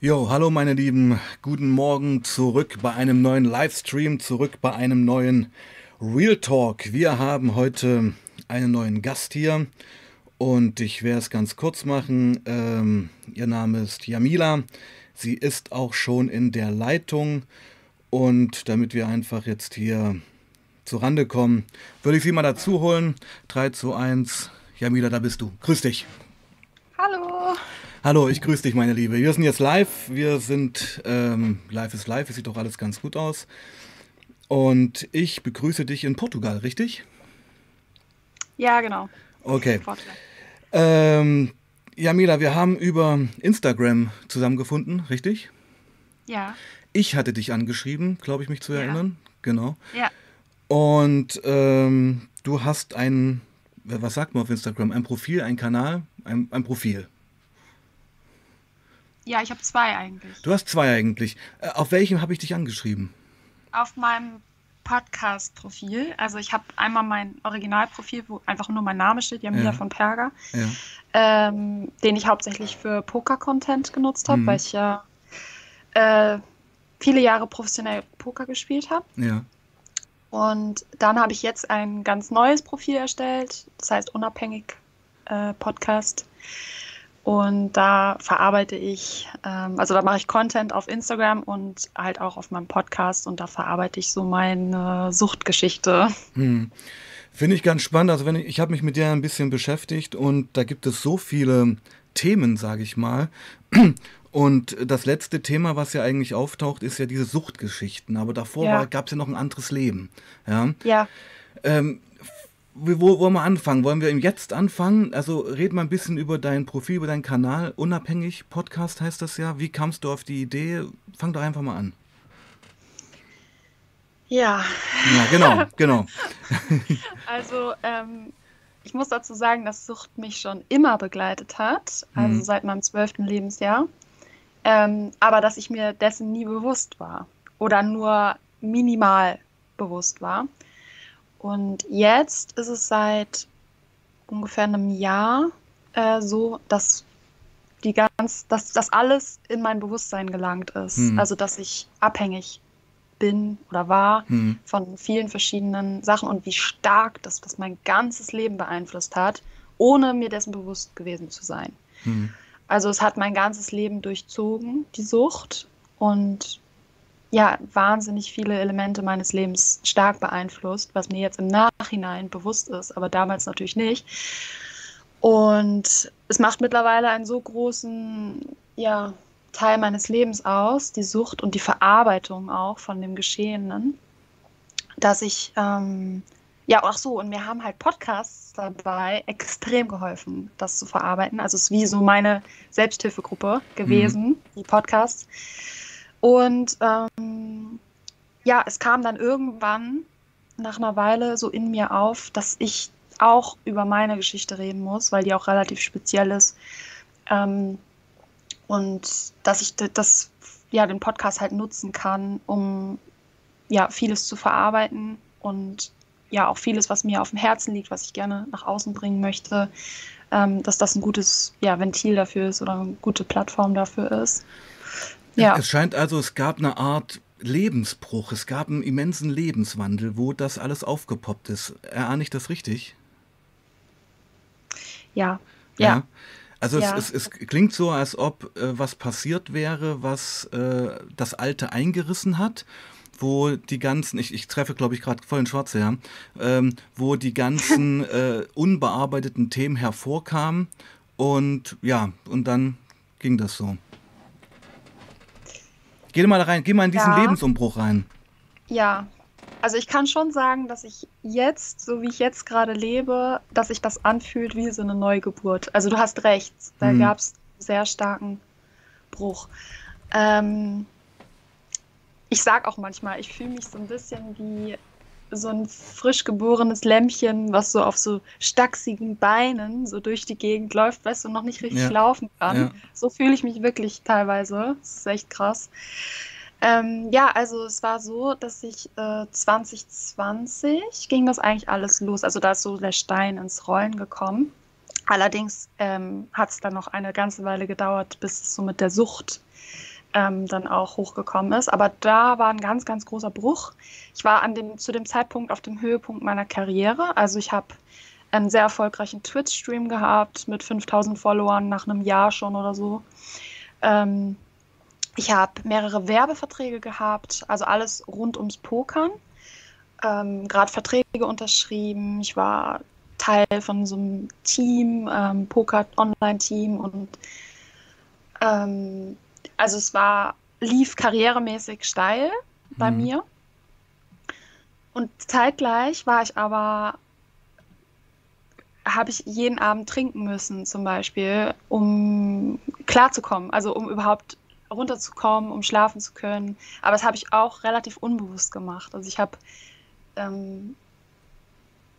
Jo, hallo meine Lieben, guten Morgen zurück bei einem neuen Livestream, zurück bei einem neuen Real Talk. Wir haben heute einen neuen Gast hier und ich werde es ganz kurz machen. Ähm, ihr Name ist Jamila, sie ist auch schon in der Leitung und damit wir einfach jetzt hier zu Rande kommen, würde ich sie mal dazu holen. 3 zu 1, Jamila, da bist du. Grüß dich. Hallo. Hallo, ich grüße dich, meine Liebe. Wir sind jetzt live. Wir sind ähm, live ist live. Es sieht doch alles ganz gut aus. Und ich begrüße dich in Portugal, richtig? Ja, genau. Okay. Ähm, Jamila, wir haben über Instagram zusammengefunden, richtig? Ja. Ich hatte dich angeschrieben, glaube ich, mich zu erinnern. Ja. Genau. Ja. Und ähm, du hast ein, was sagt man auf Instagram? Ein Profil, ein Kanal, ein, ein Profil. Ja, ich habe zwei eigentlich. Du hast zwei eigentlich. Äh, auf welchem habe ich dich angeschrieben? Auf meinem Podcast-Profil. Also ich habe einmal mein Originalprofil, wo einfach nur mein Name steht, Jamila ja. von Perger, ja. ähm, den ich hauptsächlich für Poker-Content genutzt habe, mhm. weil ich ja äh, viele Jahre professionell Poker gespielt habe. Ja. Und dann habe ich jetzt ein ganz neues Profil erstellt, das heißt unabhängig äh, Podcast. Und da verarbeite ich, ähm, also da mache ich Content auf Instagram und halt auch auf meinem Podcast und da verarbeite ich so meine Suchtgeschichte. Hm. Finde ich ganz spannend. Also wenn ich, ich habe mich mit der ein bisschen beschäftigt und da gibt es so viele Themen, sage ich mal. Und das letzte Thema, was ja eigentlich auftaucht, ist ja diese Suchtgeschichten. Aber davor ja. gab es ja noch ein anderes Leben. Ja. ja. Ähm, wo wollen wir anfangen? Wollen wir Jetzt anfangen? Also red mal ein bisschen über dein Profil, über deinen Kanal. Unabhängig Podcast heißt das ja. Wie kamst du auf die Idee? Fang doch einfach mal an. Ja. Ja, genau, genau. also ähm, ich muss dazu sagen, dass Sucht mich schon immer begleitet hat, also mhm. seit meinem zwölften Lebensjahr. Ähm, aber dass ich mir dessen nie bewusst war oder nur minimal bewusst war. Und jetzt ist es seit ungefähr einem Jahr äh, so, dass die ganz, dass das alles in mein Bewusstsein gelangt ist. Hm. Also dass ich abhängig bin oder war hm. von vielen verschiedenen Sachen und wie stark das, das mein ganzes Leben beeinflusst hat, ohne mir dessen bewusst gewesen zu sein. Hm. Also es hat mein ganzes Leben durchzogen, die Sucht. Und ja, wahnsinnig viele Elemente meines Lebens stark beeinflusst, was mir jetzt im Nachhinein bewusst ist, aber damals natürlich nicht. Und es macht mittlerweile einen so großen ja, Teil meines Lebens aus, die Sucht und die Verarbeitung auch von dem Geschehenen, dass ich, ähm, ja, ach so, und mir haben halt Podcasts dabei extrem geholfen, das zu verarbeiten. Also es ist wie so meine Selbsthilfegruppe gewesen, mhm. die Podcasts und ähm, ja, es kam dann irgendwann nach einer Weile so in mir auf, dass ich auch über meine Geschichte reden muss, weil die auch relativ speziell ist. Ähm, und dass ich das, ja, den Podcast halt nutzen kann, um ja, vieles zu verarbeiten und ja, auch vieles, was mir auf dem Herzen liegt, was ich gerne nach außen bringen möchte, ähm, dass das ein gutes ja, Ventil dafür ist oder eine gute Plattform dafür ist. Ja. Es scheint also, es gab eine Art Lebensbruch, es gab einen immensen Lebenswandel, wo das alles aufgepoppt ist. Erahne ich das richtig? Ja. Ja. ja. Also ja. Es, es, es, klingt so, als ob äh, was passiert wäre, was äh, das Alte eingerissen hat, wo die ganzen, ich, ich treffe glaube ich gerade voll in Schwarze, ja, ähm, wo die ganzen äh, unbearbeiteten Themen hervorkamen und ja, und dann ging das so. Geh mal da rein, geh mal in diesen ja. Lebensumbruch rein. Ja, also ich kann schon sagen, dass ich jetzt, so wie ich jetzt gerade lebe, dass sich das anfühlt wie so eine Neugeburt. Also du hast recht, da hm. gab es sehr starken Bruch. Ähm, ich sag auch manchmal, ich fühle mich so ein bisschen wie so ein frisch geborenes Lämmchen, was so auf so stachsigen Beinen so durch die Gegend läuft, weißt du, noch nicht richtig ja. laufen kann. Ja. So fühle ich mich wirklich teilweise. Das ist echt krass. Ähm, ja, also es war so, dass ich äh, 2020 ging das eigentlich alles los. Also da ist so der Stein ins Rollen gekommen. Allerdings ähm, hat es dann noch eine ganze Weile gedauert, bis es so mit der Sucht ähm, dann auch hochgekommen ist. Aber da war ein ganz, ganz großer Bruch. Ich war an dem, zu dem Zeitpunkt auf dem Höhepunkt meiner Karriere. Also ich habe einen sehr erfolgreichen Twitch-Stream gehabt mit 5000 Followern nach einem Jahr schon oder so. Ähm, ich habe mehrere Werbeverträge gehabt, also alles rund ums Pokern. Ähm, Gerade Verträge unterschrieben. Ich war Teil von so einem Team, ähm, Poker-Online-Team und ähm, also es war, lief karrieremäßig steil bei mhm. mir. Und zeitgleich war ich aber, habe ich jeden Abend trinken müssen, zum Beispiel, um klarzukommen, also um überhaupt runterzukommen, um schlafen zu können. Aber das habe ich auch relativ unbewusst gemacht. Also ich habe ähm,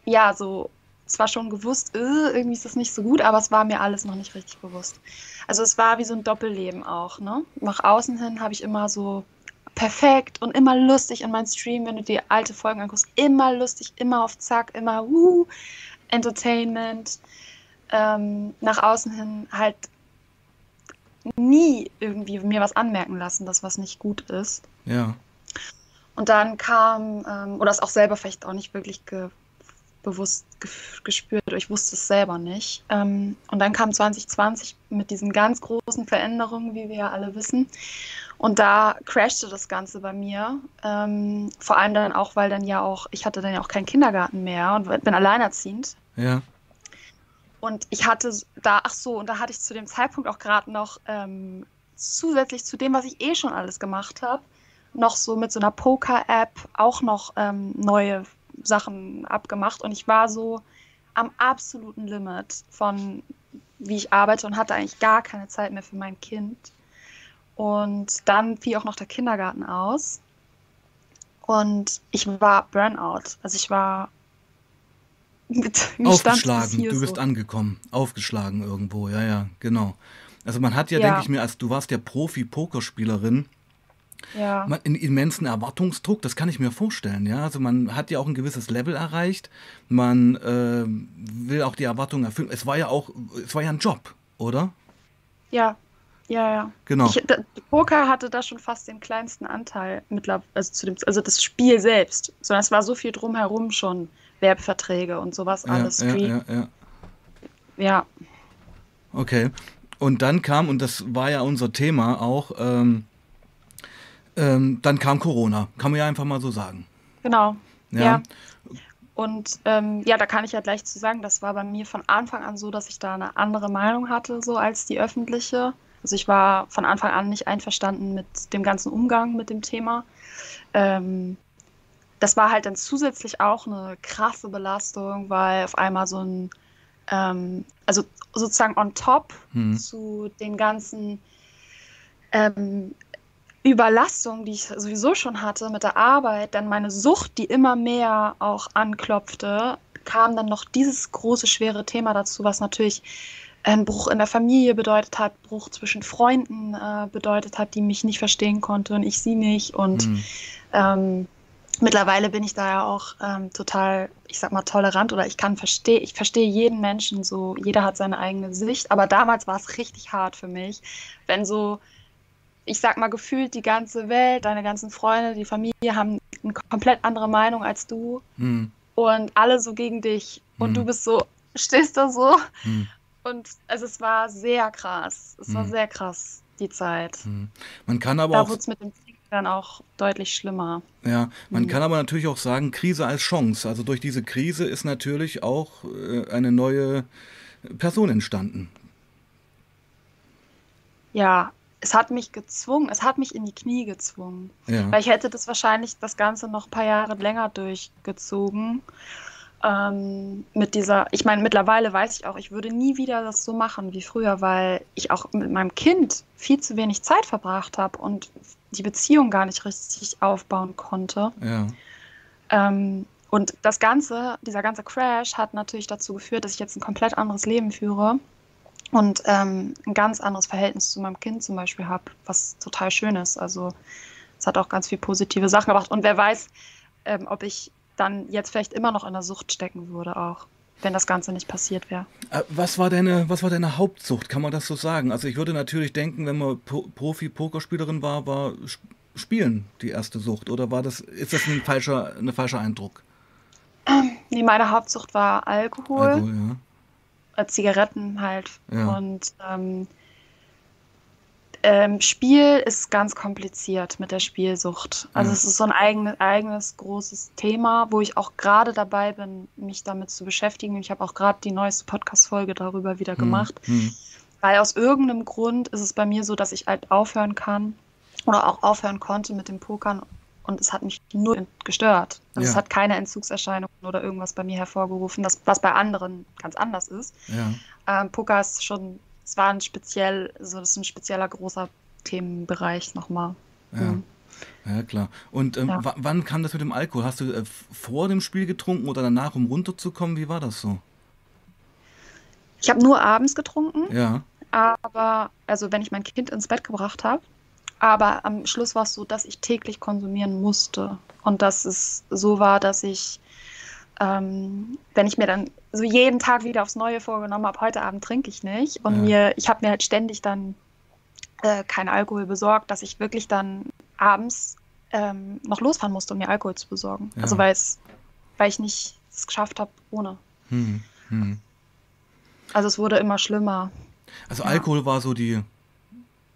ja so zwar schon gewusst, äh, irgendwie ist das nicht so gut, aber es war mir alles noch nicht richtig bewusst. Also es war wie so ein Doppelleben auch. Ne? Nach außen hin habe ich immer so perfekt und immer lustig in meinem Stream, wenn du dir alte Folgen anguckst, immer lustig, immer auf Zack, immer uh, Entertainment. Ähm, nach außen hin halt nie irgendwie mir was anmerken lassen, dass was nicht gut ist. Ja. Und dann kam, ähm, oder es auch selber vielleicht auch nicht wirklich ge bewusst gespürt, ich wusste es selber nicht. Ähm, und dann kam 2020 mit diesen ganz großen Veränderungen, wie wir ja alle wissen. Und da crashte das Ganze bei mir. Ähm, vor allem dann auch, weil dann ja auch, ich hatte dann ja auch keinen Kindergarten mehr und bin alleinerziehend. Ja. Und ich hatte da, ach so, und da hatte ich zu dem Zeitpunkt auch gerade noch ähm, zusätzlich zu dem, was ich eh schon alles gemacht habe, noch so mit so einer Poker-App auch noch ähm, neue Sachen abgemacht. Und ich war so am absoluten Limit von, wie ich arbeite und hatte eigentlich gar keine Zeit mehr für mein Kind. Und dann fiel auch noch der Kindergarten aus. Und ich war Burnout. Also ich war mit, aufgeschlagen. Du bist so. angekommen, aufgeschlagen irgendwo. Ja, ja, genau. Also man hat ja, ja. denke ich mir, als du warst ja Profi-Pokerspielerin, ja. einen immensen Erwartungsdruck, das kann ich mir vorstellen. Ja, also man hat ja auch ein gewisses Level erreicht. Man äh, will auch die Erwartungen erfüllen. Es war ja auch, es war ja ein Job, oder? Ja, ja, ja. Genau. Ich, da, Poker hatte da schon fast den kleinsten Anteil mittlerweile, also zu dem, also das Spiel selbst, sondern es war so viel drumherum schon, Werbeverträge und sowas ja, alles. Ja, ja, ja. Ja. Okay. Und dann kam, und das war ja unser Thema auch, ähm, ähm, dann kam Corona, kann man ja einfach mal so sagen. Genau. Ja. ja. Und ähm, ja, da kann ich ja gleich zu sagen, das war bei mir von Anfang an so, dass ich da eine andere Meinung hatte, so als die öffentliche. Also ich war von Anfang an nicht einverstanden mit dem ganzen Umgang mit dem Thema. Ähm, das war halt dann zusätzlich auch eine krasse Belastung, weil auf einmal so ein, ähm, also sozusagen on top hm. zu den ganzen ähm, Überlastung, die ich sowieso schon hatte mit der Arbeit, dann meine Sucht, die immer mehr auch anklopfte, kam dann noch dieses große, schwere Thema dazu, was natürlich ein Bruch in der Familie bedeutet hat, Bruch zwischen Freunden äh, bedeutet hat, die mich nicht verstehen konnte und ich sie nicht. Und mhm. ähm, mittlerweile bin ich da ja auch ähm, total, ich sag mal, tolerant oder ich kann verstehen, ich verstehe jeden Menschen so, jeder hat seine eigene Sicht, aber damals war es richtig hart für mich, wenn so ich sag mal, gefühlt die ganze Welt, deine ganzen Freunde, die Familie haben eine komplett andere Meinung als du hm. und alle so gegen dich und hm. du bist so, stehst da so hm. und also es war sehr krass, es war hm. sehr krass, die Zeit. Hm. Man kann aber da auch... wurde es mit dem Krieg dann auch deutlich schlimmer. Ja, man hm. kann aber natürlich auch sagen, Krise als Chance. Also durch diese Krise ist natürlich auch äh, eine neue Person entstanden. Ja, es hat mich gezwungen, es hat mich in die Knie gezwungen. Ja. Weil ich hätte das wahrscheinlich das Ganze noch ein paar Jahre länger durchgezogen. Ähm, mit dieser, ich meine, mittlerweile weiß ich auch, ich würde nie wieder das so machen wie früher, weil ich auch mit meinem Kind viel zu wenig Zeit verbracht habe und die Beziehung gar nicht richtig aufbauen konnte. Ja. Ähm, und das Ganze, dieser ganze Crash hat natürlich dazu geführt, dass ich jetzt ein komplett anderes Leben führe und ähm, ein ganz anderes Verhältnis zu meinem Kind zum Beispiel habe, was total schön ist. Also es hat auch ganz viele positive Sachen gebracht. Und wer weiß, ähm, ob ich dann jetzt vielleicht immer noch in der Sucht stecken würde auch. wenn das Ganze nicht passiert wäre. Äh, was war deine, was war deine Hauptsucht? Kann man das so sagen? Also ich würde natürlich denken, wenn man Profi-Pokerspielerin war, war Spielen die erste Sucht. Oder war das, ist das ein falscher, ein falscher Eindruck? Nee, meine Hauptsucht war Alkohol. Alkohol ja. Äh, Zigaretten halt. Ja. Und ähm, ähm, Spiel ist ganz kompliziert mit der Spielsucht. Also ja. es ist so ein eigenes, eigenes großes Thema, wo ich auch gerade dabei bin, mich damit zu beschäftigen. Ich habe auch gerade die neueste Podcast-Folge darüber wieder hm, gemacht. Hm. Weil aus irgendeinem Grund ist es bei mir so, dass ich halt aufhören kann oder auch aufhören konnte mit dem Pokern und es hat mich nur gestört. Also ja. Es hat keine Entzugserscheinungen oder irgendwas bei mir hervorgerufen, das, was bei anderen ganz anders ist. Ja. Ähm, Poker ist schon es war ein speziell, so das ist ein spezieller großer Themenbereich nochmal. Ja. Mhm. Ja, klar. Und ähm, ja. wann kam das mit dem Alkohol? Hast du äh, vor dem Spiel getrunken oder danach, um runterzukommen? Wie war das so? Ich habe nur abends getrunken. Ja. Aber, also wenn ich mein Kind ins Bett gebracht habe. Aber am Schluss war es so, dass ich täglich konsumieren musste. Und dass es so war, dass ich, ähm, wenn ich mir dann so jeden Tag wieder aufs Neue vorgenommen habe, heute Abend trinke ich nicht. Und ja. mir, ich habe mir halt ständig dann äh, keinen Alkohol besorgt, dass ich wirklich dann abends ähm, noch losfahren musste, um mir Alkohol zu besorgen. Ja. Also weil es, weil ich nicht es geschafft habe ohne. Hm, hm. Also es wurde immer schlimmer. Also ja. Alkohol war so die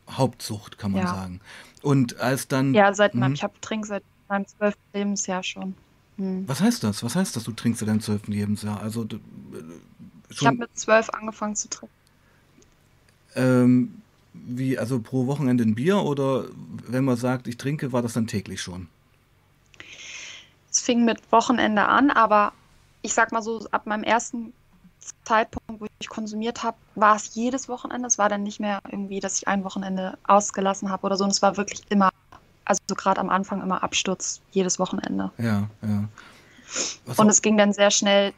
Hauptsucht, kann man sagen. Und als dann. Ja, seit meinem, hm. ich habe trinke seit meinem zwölften Lebensjahr schon. Hm. Was heißt das? Was heißt das, du trinkst in deinem zwölften Lebensjahr? Also, du, ich habe mit zwölf angefangen zu trinken. Ähm, wie, also pro Wochenende ein Bier oder wenn man sagt, ich trinke, war das dann täglich schon? Es fing mit Wochenende an, aber ich sag mal so, ab meinem ersten Zeitpunkt, wo ich konsumiert habe, war es jedes Wochenende. Es war dann nicht mehr irgendwie, dass ich ein Wochenende ausgelassen habe oder so. Und es war wirklich immer also gerade am Anfang immer Absturz jedes Wochenende. Ja, ja. Was und es ging dann sehr schnell,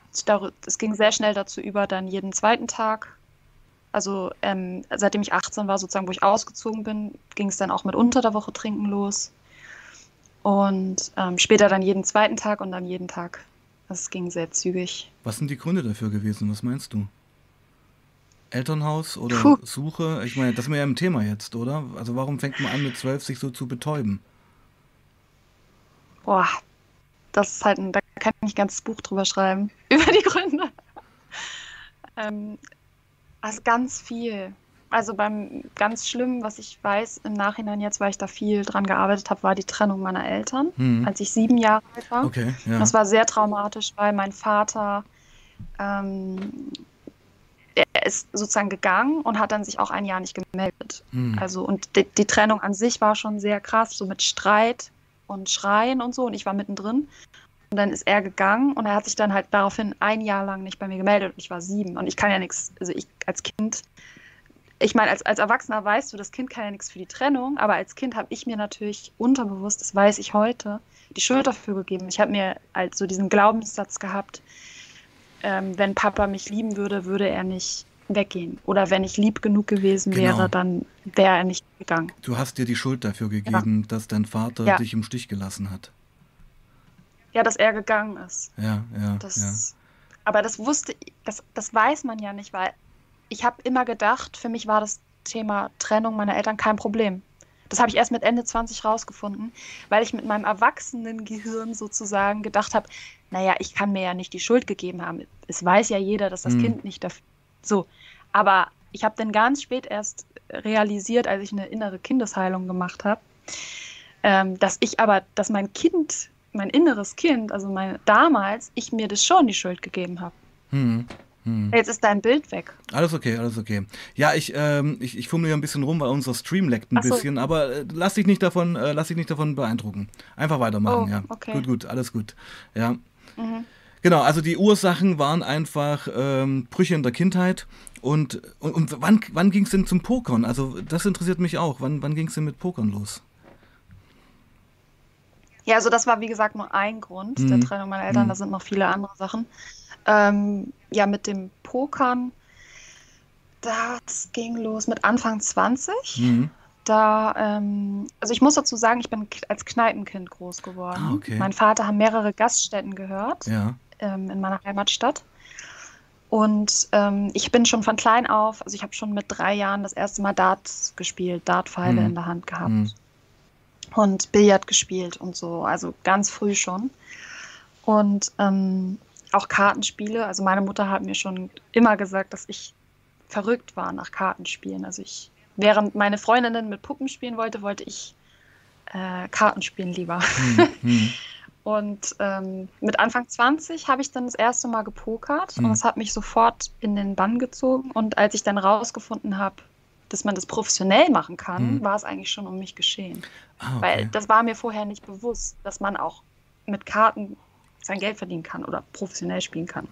es ging sehr schnell dazu über, dann jeden zweiten Tag. Also ähm, seitdem ich 18 war, sozusagen, wo ich ausgezogen bin, ging es dann auch mit unter der Woche trinken los. Und ähm, später dann jeden zweiten Tag und dann jeden Tag. Das ging sehr zügig. Was sind die Gründe dafür gewesen? Was meinst du? Elternhaus oder Puh. Suche? Ich meine, das ist mir ja im Thema jetzt, oder? Also warum fängt man an mit zwölf sich so zu betäuben? Boah, das ist halt, ein, da kann ich ein ganzes Buch drüber schreiben, über die Gründe. ähm, also ganz viel. Also beim ganz Schlimmen, was ich weiß im Nachhinein jetzt, weil ich da viel dran gearbeitet habe, war die Trennung meiner Eltern, mhm. als ich sieben Jahre alt war. Okay, ja. Das war sehr traumatisch, weil mein Vater ähm, er ist sozusagen gegangen und hat dann sich auch ein Jahr nicht gemeldet. Mhm. Also und die, die, Trennung an sich war schon sehr krass, so mit Streit und Schreien und so. Und ich war mittendrin. Und dann ist er gegangen und er hat sich dann halt daraufhin ein Jahr lang nicht bei mir gemeldet. Und ich war sieben und ich kann ja nichts. Also ich als Kind, ich meine, als, als Erwachsener weißt du, das Kind kann ja nichts für die Trennung, aber als Kind habe ich mir natürlich unterbewusst, das weiß ich heute, die Schuld dafür gegeben. Ich habe mir halt so diesen Glaubenssatz gehabt, ähm, wenn Papa mich lieben würde, würde er nicht weggehen. Oder wenn ich lieb genug gewesen genau. wäre, dann wäre er nicht gegangen. Du hast dir die Schuld dafür gegeben, ja. dass dein Vater ja. dich im Stich gelassen hat. Ja, dass er gegangen ist. Ja, ja. Das, ja. Aber das wusste, das, das weiß man ja nicht, weil ich habe immer gedacht, für mich war das Thema Trennung meiner Eltern kein Problem. Das habe ich erst mit Ende 20 rausgefunden, weil ich mit meinem erwachsenen Gehirn sozusagen gedacht habe, naja, ich kann mir ja nicht die Schuld gegeben haben. Es weiß ja jeder, dass das mhm. Kind nicht dafür. So. Aber ich habe dann ganz spät erst realisiert, als ich eine innere Kindesheilung gemacht habe, ähm, dass ich aber, dass mein Kind, mein inneres Kind, also mein, damals, ich mir das schon die Schuld gegeben habe. Mhm. Hm. Jetzt ist dein Bild weg. Alles okay, alles okay. Ja, ich, ähm, ich, ich fummel hier ein bisschen rum, weil unser Stream leckt ein so. bisschen, aber äh, lass dich nicht davon, äh, lass dich nicht davon beeindrucken. Einfach weitermachen, oh, ja. Okay. Gut, gut, alles gut. Ja. Mhm. Genau, also die Ursachen waren einfach ähm, Brüche in der Kindheit. Und, und, und wann, wann ging es denn zum Pokern? Also das interessiert mich auch. Wann, wann ging es denn mit Pokern los? Ja, also das war wie gesagt nur ein Grund mhm. der Trennung meiner Eltern. Mhm. Da sind noch viele andere Sachen. Ähm, ja, mit dem Pokern, das ging los mit Anfang 20. Mhm. Da, ähm, also ich muss dazu sagen, ich bin als Kneipenkind groß geworden. Ah, okay. Mein Vater hat mehrere Gaststätten gehört ja. ähm, in meiner Heimatstadt. Und ähm, ich bin schon von klein auf, also ich habe schon mit drei Jahren das erste Mal Darts gespielt, Dartpfeile Mhm. in der Hand gehabt Mhm. und Billard gespielt und so, also ganz früh schon. Und ähm, auch Kartenspiele. Also meine Mutter hat mir schon immer gesagt, dass ich verrückt war nach Kartenspielen. Also ich, während meine Freundinnen mit Puppen spielen wollte, wollte ich äh, Karten spielen lieber. Mhm. Mhm. Und ähm, mit Anfang 20 habe ich dann das erste Mal gepokert Mhm. und es hat mich sofort in den Bann gezogen. Und als ich dann rausgefunden habe, dass man das professionell machen kann, Mhm. war es eigentlich schon um mich geschehen. Ah, Weil okay. das war mir vorher nicht bewusst, dass man auch mit Karten sein Geld verdienen kann oder professionell spielen kann.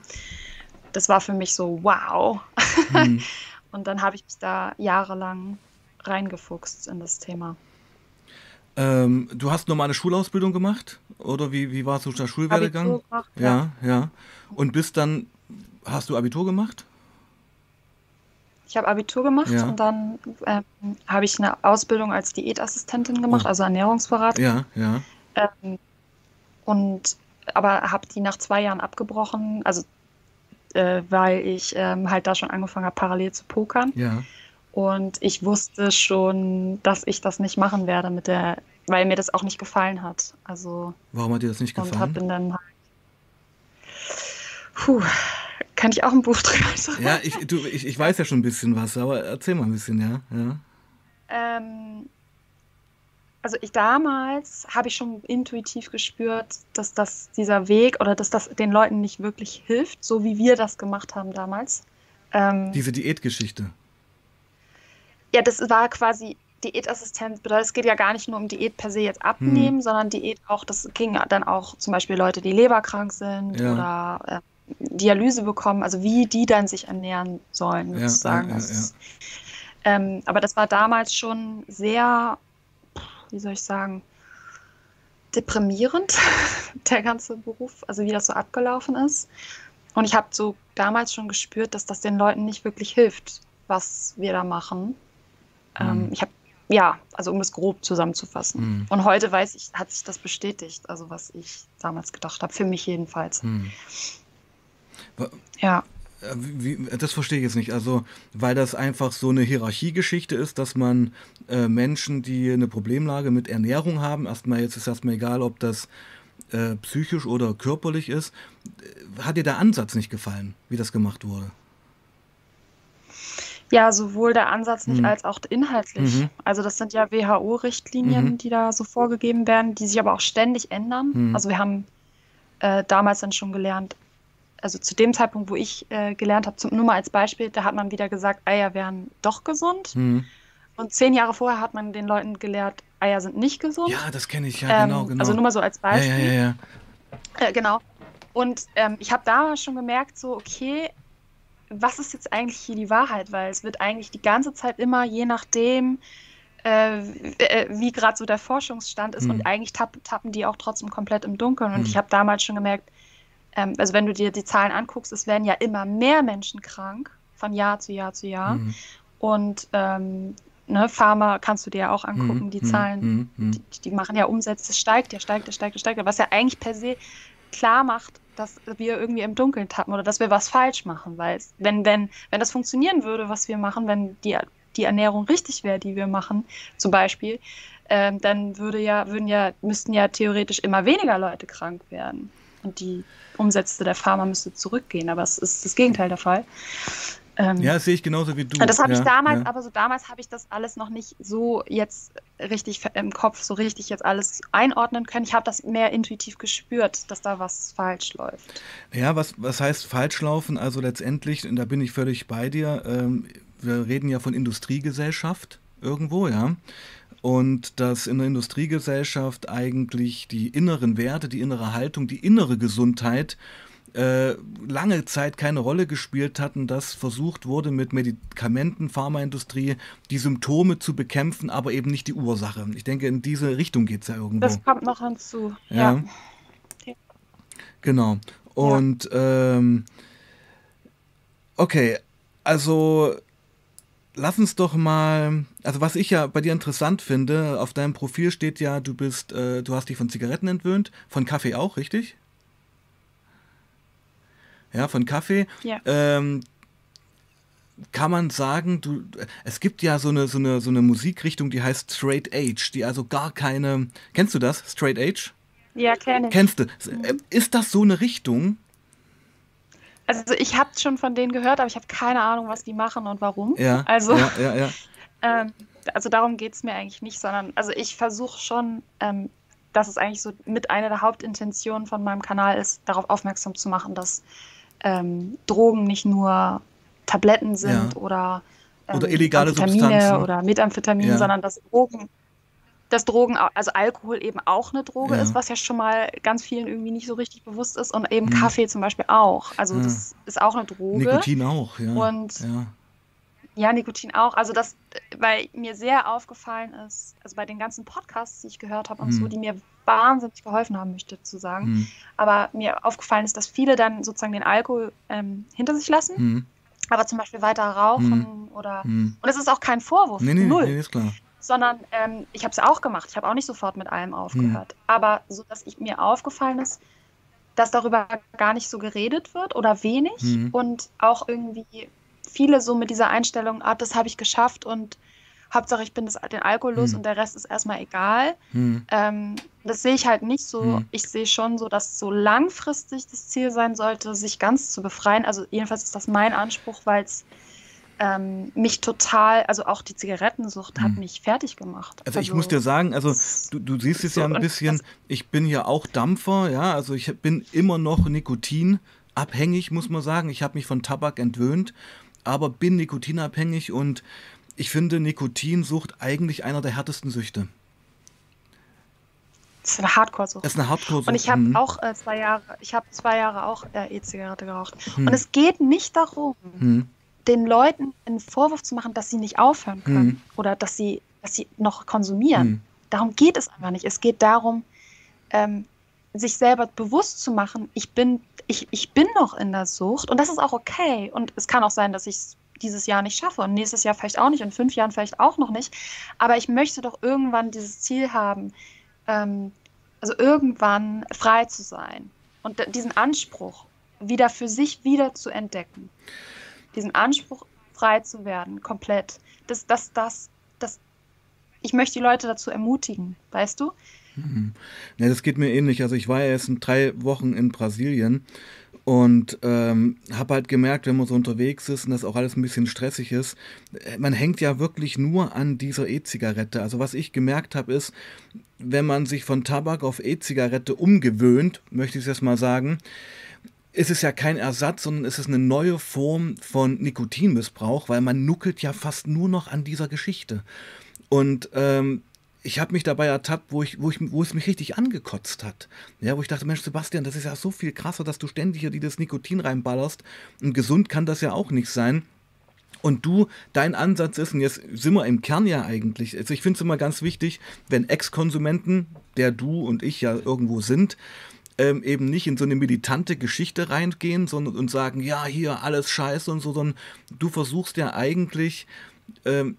Das war für mich so, wow. Mhm. Und dann habe ich mich da jahrelang reingefuchst in das Thema. Ähm, du hast normale Schulausbildung gemacht? Oder wie, wie war so der Schulwerdegang? Abitur gemacht, Ja, ja. Und bist dann, hast du Abitur gemacht? Ich habe Abitur gemacht Ja. und dann ähm, habe ich eine Ausbildung als Diätassistentin gemacht, Oh. also Ernährungsberatung. Ja, ja. Ähm, und aber habe die nach zwei Jahren abgebrochen, also äh, weil ich ähm, halt da schon angefangen habe, parallel zu pokern. Ja. Und ich wusste schon, dass ich das nicht machen werde mit der, weil mir das auch nicht gefallen hat. Also Warum hat dir das nicht und gefallen? habe dann halt. Puh, kann ich auch ein Buch drüber schreiben? Ja, ich, du, ich, ich weiß ja schon ein bisschen was, aber erzähl mal ein bisschen, ja. ja. Ähm, also ich damals habe ich schon intuitiv gespürt, dass das dieser Weg oder dass das den Leuten nicht wirklich hilft, so wie wir das gemacht haben damals. Ähm, Diese Diätgeschichte. ja, das war quasi Diätassistenz. Bedeutet, es geht ja gar nicht nur um Diät per se jetzt Hm. abnehmen, sondern Diät auch, das ging dann auch zum Beispiel Leute, die leberkrank sind Ja. oder äh, Dialyse bekommen, also wie die dann sich ernähren sollen, sozusagen. ja, ja, Ähm, aber das war damals schon sehr, wie soll ich sagen, deprimierend, der ganze Beruf, also wie das so abgelaufen ist. Und ich habe so damals schon gespürt, dass das den Leuten nicht wirklich hilft, was wir da machen. Ähm, Mhm. ich habe, ja, also um es grob zusammenzufassen. Mhm. Und heute weiß ich, hat sich das bestätigt, also was ich damals gedacht habe, für mich jedenfalls. Hm. Ja. Wie, das verstehe ich jetzt nicht. Also, weil das einfach so eine Hierarchiegeschichte ist, dass man äh, Menschen, die eine Problemlage mit Ernährung haben, erstmal jetzt ist erstmal egal, ob das äh, psychisch oder körperlich ist, äh, hat dir der Ansatz nicht gefallen, wie das gemacht wurde? Ja, sowohl der Ansatz nicht Mhm. als auch inhaltlich. Mhm. Also das sind ja WHO-Richtlinien, Mhm. die da so vorgegeben werden, die sich aber auch ständig ändern. Mhm. Also wir haben äh, damals dann schon gelernt, also zu dem Zeitpunkt, wo ich äh, gelernt habe, zum, nur mal als Beispiel, da hat man wieder gesagt, Eier wären doch gesund. Hm. Und zehn Jahre vorher hat man den Leuten gelehrt, Eier sind nicht gesund. Ja, das kenne ich, ja, Ähm, genau, genau. Also nur mal so als Beispiel. ja, ja, ja. Äh, genau. Und ähm, ich habe damals schon gemerkt, so, okay, was ist jetzt eigentlich hier die Wahrheit? Weil es wird eigentlich die ganze Zeit immer, je nachdem, äh, äh, wie gerade so der Forschungsstand ist, Hm. und eigentlich tapp, tappen die auch trotzdem komplett im Dunkeln. Und Hm. ich habe damals schon gemerkt, ähm, also wenn du dir die Zahlen anguckst, es werden ja immer mehr Menschen krank, von Jahr zu Jahr zu Jahr. Hm. Und ähm, ne, Pharma kannst du dir ja auch angucken, Hm, die hm, Zahlen hm, hm. die, die machen ja Umsätze, es steigt, ja, steigt, ja, steigt, ja, steigt, was ja eigentlich per se klar macht, dass wir irgendwie im Dunkeln tappen oder dass wir was falsch machen, weil es- wenn, wenn, wenn das funktionieren würde, was wir machen, wenn die, die Ernährung richtig wäre, die wir machen, zum Beispiel, ähm, dann würde ja, würden ja, müssten ja theoretisch immer weniger Leute krank werden und die Umsätze der Pharma müsste zurückgehen, aber es ist das Gegenteil der Fall. Ähm, Ja, das sehe ich genauso wie du. das habe ja, ich damals, ja. aber so damals habe ich das alles noch nicht so jetzt richtig im Kopf, so richtig jetzt alles einordnen können. Ich habe das mehr intuitiv gespürt, dass da was falsch läuft. Ja, was, was heißt falsch laufen? Also letztendlich, und da bin ich völlig bei dir, ähm, wir reden ja von Industriegesellschaft irgendwo, ja. Und dass in der Industriegesellschaft eigentlich die inneren Werte, die innere Haltung, die innere Gesundheit äh, lange Zeit keine Rolle gespielt hatten, dass versucht wurde, mit Medikamenten, Pharmaindustrie die Symptome zu bekämpfen, aber eben nicht die Ursache. Ich denke, in diese Richtung geht es ja irgendwo. Das kommt noch hinzu. Ja. Ja. Genau. Und ähm, okay, also lass uns doch mal, also was ich ja bei dir interessant finde, auf deinem Profil steht ja, du bist, äh, du hast dich von Zigaretten entwöhnt, von Kaffee auch, richtig? ja, von Kaffee. Ja. Ähm, kann man sagen, du, es gibt ja so eine, so, eine, so eine Musikrichtung, die heißt Straight Age, die also gar keine. Kennst du das? Straight Age? Ja, kenne ich. Kennst du? Ist das so eine Richtung? Also ich habe schon von denen gehört, aber ich habe keine Ahnung, was die machen und warum. Ja. Also, ja, ja, ja. ähm, also darum geht es mir eigentlich nicht, sondern also ich versuche schon, ähm, dass es eigentlich so mit einer der Hauptintentionen von meinem Kanal ist, darauf aufmerksam zu machen, dass ähm, Drogen nicht nur Tabletten sind Ja. oder, Oder ähm, illegale Amphetamine Substanzen. oder Methamphetamin, Ja. sondern dass Drogen, dass Drogen, also Alkohol eben auch eine Droge Ja. ist, was ja schon mal ganz vielen irgendwie nicht so richtig bewusst ist und eben Hm. Kaffee zum Beispiel auch. Also Ja. das ist auch eine Droge. Nikotin auch, ja. Und ja. ja, Nikotin auch. Also das, weil mir sehr aufgefallen ist, also bei den ganzen Podcasts, die ich gehört habe und Hm. so, die mir wahnsinnig geholfen haben, möchte ich zu sagen. Hm. Aber mir aufgefallen ist, dass viele dann sozusagen den Alkohol ähm, hinter sich lassen, Hm. aber zum Beispiel weiter rauchen oder. Hm. Und es ist auch kein Vorwurf, Nee, nee, null. nee, ist klar. Sondern ähm, ich habe es auch gemacht. Ich habe auch nicht sofort mit allem aufgehört. Aber so, dass ich, mir aufgefallen ist, dass darüber gar nicht so geredet wird oder wenig Mhm. und auch irgendwie viele so mit dieser Einstellung, ah, das habe ich geschafft und Hauptsache ich bin das, den Alkohol los Mhm. und der Rest ist erstmal egal. Hm. Ähm, das sehe ich halt nicht so. Mhm. Ich sehe schon so, dass so langfristig das Ziel sein sollte, sich ganz zu befreien. Also jedenfalls ist das mein Anspruch, weil es ähm, mich total, also auch die Zigarettensucht hat Mhm. mich fertig gemacht. Also ich muss dir sagen, also du, du siehst es So, ja ein bisschen, ich bin ja auch Dampfer, ja, also ich bin immer noch nikotinabhängig, muss man sagen. Ich habe mich von Tabak entwöhnt, aber bin nikotinabhängig und ich finde Nikotinsucht eigentlich einer der härtesten Süchte. Das ist eine Hardcore-Sucht. Es ist eine Hardcore-Sucht. Und ich habe Mhm. auch äh, zwei Jahre, ich habe zwei Jahre auch äh, E-Zigarette geraucht. Hm. Und es geht nicht darum, Mhm. Den Leuten einen Vorwurf zu machen, dass sie nicht aufhören können Hm. oder dass sie, dass sie noch konsumieren. Hm. Darum geht es einfach nicht. Es geht darum, ähm, sich selber bewusst zu machen, ich bin, ich, ich bin noch in der Sucht und das ist auch okay. Und es kann auch sein, dass ich es dieses Jahr nicht schaffe und nächstes Jahr vielleicht auch nicht und fünf Jahren vielleicht auch noch nicht. Aber ich möchte doch irgendwann dieses Ziel haben, ähm, also irgendwann frei zu sein und diesen Anspruch wieder für sich wieder zu entdecken. Diesen Anspruch, frei zu werden, komplett. Das, das, das, das, ich möchte die Leute dazu ermutigen, weißt du? Mhm. Ja, das geht mir ähnlich. Also ich war ja jetzt in drei Wochen in Brasilien und ähm, habe halt gemerkt, wenn man so unterwegs ist und das auch alles ein bisschen stressig ist, äh, man hängt ja wirklich nur an dieser E-Zigarette. Also was ich gemerkt habe ist, wenn man sich von Tabak auf E-Zigarette umgewöhnt, möchte ich es jetzt mal sagen, ist es ja kein Ersatz, sondern es ist eine neue Form von Nikotinmissbrauch, weil man nuckelt ja fast nur noch an dieser Geschichte. Und ähm, ich habe mich dabei ertappt, wo, ich, wo, ich, wo es mich richtig angekotzt hat. Ja, wo ich dachte, Mensch, Sebastian, das ist ja so viel krasser, dass du ständig hier dieses Nikotin reinballerst. Und gesund kann das ja auch nicht sein. Und du, dein Ansatz ist, und jetzt sind wir im Kern ja eigentlich, also ich finde es immer ganz wichtig, wenn Ex-Konsumenten, der du und ich ja irgendwo sind, ähm, eben nicht in so eine militante Geschichte reingehen, sondern und sagen, ja, hier alles scheiße und so, sondern du versuchst ja eigentlich ähm,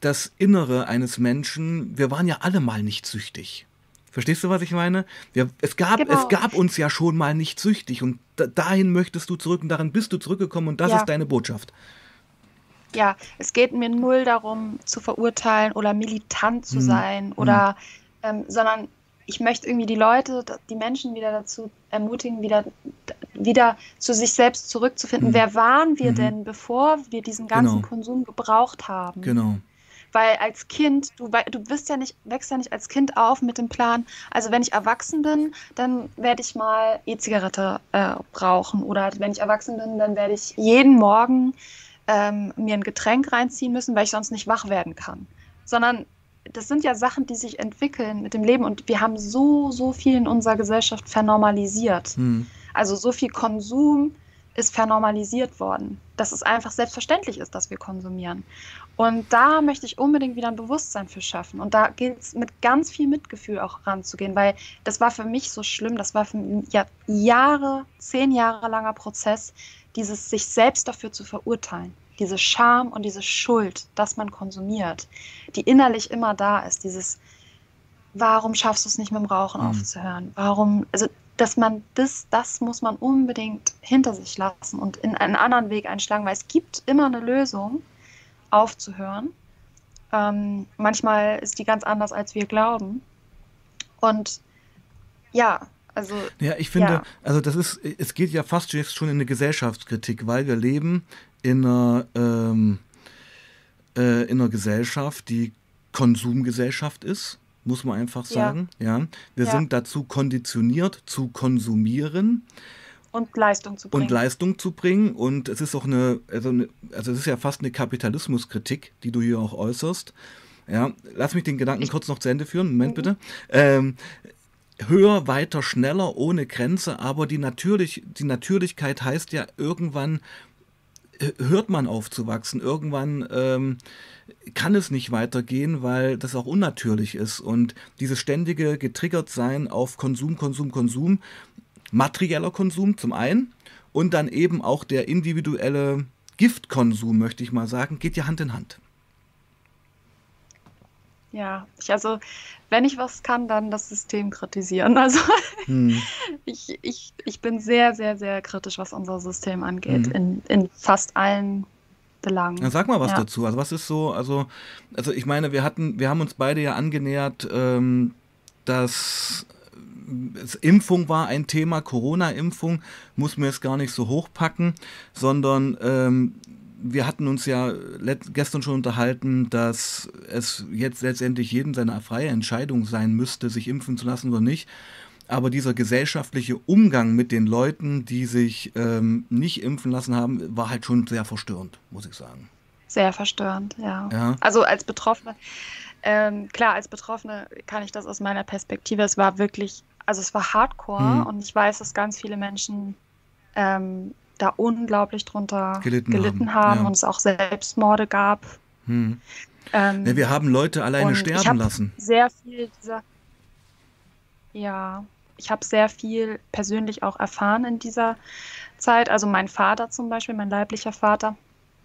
das Innere eines Menschen, wir waren ja alle mal nicht süchtig. Verstehst du, was ich meine? Wir, es, gab, Genau. es gab uns ja schon mal nicht süchtig und da, dahin möchtest du zurück und daran bist du zurückgekommen und das Ja. ist deine Botschaft. Ja, es geht mir null darum, zu verurteilen oder militant zu Mhm. sein oder, ähm, sondern ich möchte irgendwie die Leute, die Menschen wieder dazu ermutigen, wieder, wieder zu sich selbst zurückzufinden. Mhm. Wer waren wir Mhm. denn, bevor wir diesen ganzen Genau. Konsum gebraucht haben? Genau. Weil als Kind, du, du bist ja nicht, wächst ja nicht als Kind auf mit dem Plan, also wenn ich erwachsen bin, dann werde ich mal E-Zigarette äh, rauchen. Oder wenn ich erwachsen bin, dann werde ich jeden Morgen ähm, mir ein Getränk reinziehen müssen, weil ich sonst nicht wach werden kann. Sondern das sind ja Sachen, die sich entwickeln mit dem Leben und wir haben so, so viel in unserer Gesellschaft vernormalisiert. Hm. Also so viel Konsum ist vernormalisiert worden, dass es einfach selbstverständlich ist, dass wir konsumieren. Und da möchte ich unbedingt wieder ein Bewusstsein für schaffen. Und da gilt es mit ganz viel Mitgefühl auch ranzugehen, weil das war für mich so schlimm. Das war für mich ja, Jahre, zehn Jahre langer Prozess, dieses sich selbst dafür zu verurteilen. Diese Scham und diese Schuld, dass man konsumiert, die innerlich immer da ist. Dieses, warum schaffst du es nicht mit dem Rauchen Mhm. aufzuhören? Warum, also dass man das, das muss man unbedingt hinter sich lassen und in einen anderen Weg einschlagen, weil es gibt immer eine Lösung, aufzuhören. Ähm, manchmal ist die ganz anders, als wir glauben. Und ja, also. Ja, ich finde, ja. also das ist, es geht ja fast jetzt schon in eine Gesellschaftskritik, weil wir leben in einer, ähm, äh, in einer Gesellschaft, die Konsumgesellschaft ist muss man einfach sagen. Ja. ja. Wir ja. sind dazu konditioniert zu konsumieren. Und Leistung zu bringen. Und Leistung zu bringen. Und es ist auch eine, also, eine, also es ist ja fast eine Kapitalismuskritik, die du hier auch äußerst. Ja, lass mich den Gedanken ich, kurz noch zu Ende führen. Moment mhm. bitte. Ähm, höher, weiter, schneller, ohne Grenze, aber die, natürlich, die Natürlichkeit heißt ja, irgendwann hört man auf zu wachsen. Irgendwann ähm, kann es nicht weitergehen, weil das auch unnatürlich ist. Und dieses ständige getriggert sein auf Konsum, Konsum, Konsum, materieller Konsum zum einen und dann eben auch der individuelle Giftkonsum, möchte ich mal sagen, geht ja Hand in Hand. Ja, ich also, wenn ich was kann, dann das System kritisieren. Also hm. ich, ich, ich bin sehr, sehr, sehr kritisch, was unser System angeht, hm. in, in fast allen Belangen. Dann sag mal was ja. dazu. Also was ist so, also, also ich meine, wir hatten, wir haben uns beide ja angenähert, ähm, dass Impfung war ein Thema, Corona-Impfung, muss man jetzt gar nicht so hochpacken, sondern ähm, wir hatten uns ja gestern schon unterhalten, dass es jetzt letztendlich jedem seine freie Entscheidung sein müsste, sich impfen zu lassen oder nicht. Aber dieser gesellschaftliche Umgang mit den Leuten, die sich ähm, nicht impfen lassen haben, war halt schon sehr verstörend, muss ich sagen. Sehr verstörend, ja. ja. Also als Betroffene, ähm, klar, als Betroffene kann ich das aus meiner Perspektive, es war wirklich, also es war hardcore hm. und ich weiß, dass ganz viele Menschen ähm, da unglaublich drunter gelitten, gelitten haben, haben ja. und es auch Selbstmorde gab. Hm. Ähm, ja, wir haben Leute alleine sterben lassen. Sehr viel dieser. Ja, ich habe sehr viel persönlich auch erfahren in dieser Zeit. Also mein Vater zum Beispiel, mein leiblicher Vater,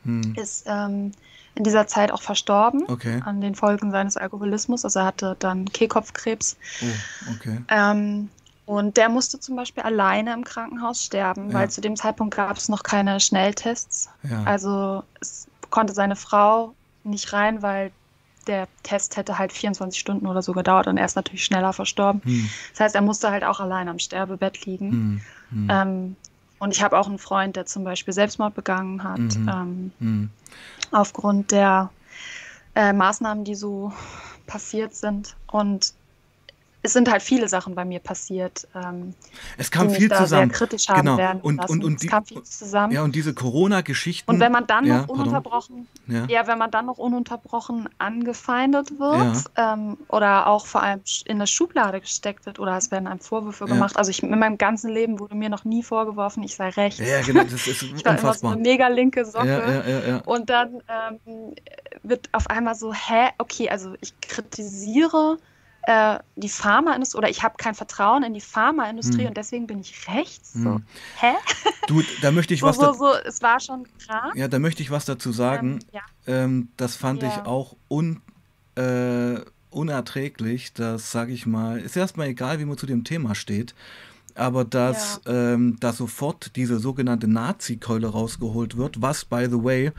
hm. ist ähm, in dieser Zeit auch verstorben okay. an den Folgen seines Alkoholismus. Also er hatte dann Kehlkopfkrebs. Oh, okay. Ähm, und der musste zum Beispiel alleine im Krankenhaus sterben, ja. weil zu dem Zeitpunkt gab es noch keine Schnelltests. Ja. Also es konnte seine Frau nicht rein, weil der Test hätte halt 24 Stunden oder so gedauert und er ist natürlich schneller verstorben. Hm. Das heißt, er musste halt auch allein am Sterbebett liegen. Hm. Hm. Ähm, und ich habe auch einen Freund, der zum Beispiel Selbstmord begangen hat, mhm. ähm, hm. aufgrund der äh, Maßnahmen, die so passiert sind. Und es sind halt viele Sachen bei mir passiert. Ähm, es kam viel zusammen. Sehr kritisch haben genau. werden und, lassen. und, und es kam viel zusammen. Ja, und diese Corona-Geschichten. Und wenn man dann ja, noch ununterbrochen, ja. ja. wenn man dann noch ununterbrochen angefeindet wird ja. ähm, oder auch vor allem in der Schublade gesteckt wird oder es werden einem Vorwürfe gemacht. Also ich in meinem ganzen Leben wurde mir noch nie vorgeworfen, ich sei rechts. Ja, genau, das ist ich war immer so eine mega linke Socke. Und dann ähm, wird auf einmal so, hä, okay, also ich kritisiere äh, die Pharmaindustrie oder ich habe kein Vertrauen in die Pharmaindustrie hm. und deswegen bin ich rechts. So. Hm. Hä? Du, da möchte ich was. so, so, es war schon krass. Ja, da möchte ich was dazu sagen. Ähm, ja. ähm, das fand ja. ich auch un, äh, unerträglich. Das sage ich mal. Ist erstmal egal, wie man zu dem Thema steht. Aber dass ja. ähm, da sofort diese sogenannte Nazi-Keule rausgeholt wird, was, by the way,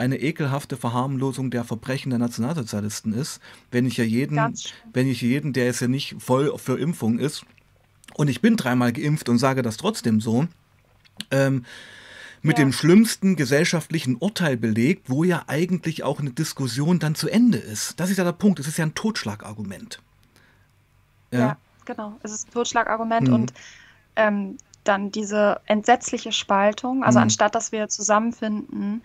eine ekelhafte Verharmlosung der Verbrechen der Nationalsozialisten ist, wenn ich ja jeden, wenn ich jeden, der es ja nicht voll für Impfung ist, und ich bin dreimal geimpft und sage das trotzdem so, ähm, mit ja. dem schlimmsten gesellschaftlichen Urteil belegt, wo ja eigentlich auch eine Diskussion dann zu Ende ist. Das ist ja der Punkt. Es ist ja ein Totschlagargument. Ja, ja genau. Es ist ein Totschlagargument mhm. und ähm, dann diese entsetzliche Spaltung. Also mhm. anstatt dass wir zusammenfinden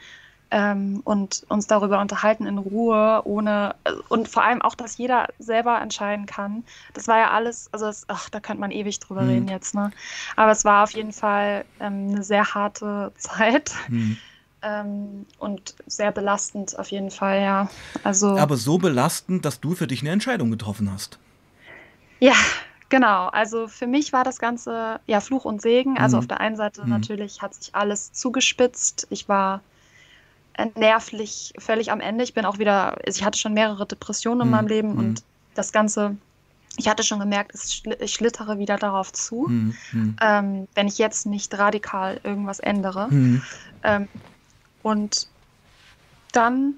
ähm, und uns darüber unterhalten in Ruhe, ohne und vor allem auch, dass jeder selber entscheiden kann. Das war ja alles, also es, ach, da könnte man ewig drüber mhm. reden jetzt, ne? Aber es war auf jeden Fall ähm, eine sehr harte Zeit. Mhm. Ähm, und sehr belastend auf jeden Fall, ja. Also, Aber so belastend, dass du für dich eine Entscheidung getroffen hast. Ja, Genau, also für mich war das Ganze ja Fluch und Segen. Also mhm. auf der einen Seite mhm. natürlich hat sich alles zugespitzt. Ich war nervlich völlig am Ende. Ich bin auch wieder, ich hatte schon mehrere Depressionen in mhm. meinem Leben mhm. und das Ganze ich hatte schon gemerkt, ich schlittere wieder darauf zu, hm, hm. ähm, wenn ich jetzt nicht radikal irgendwas ändere. Hm. Ähm, und dann,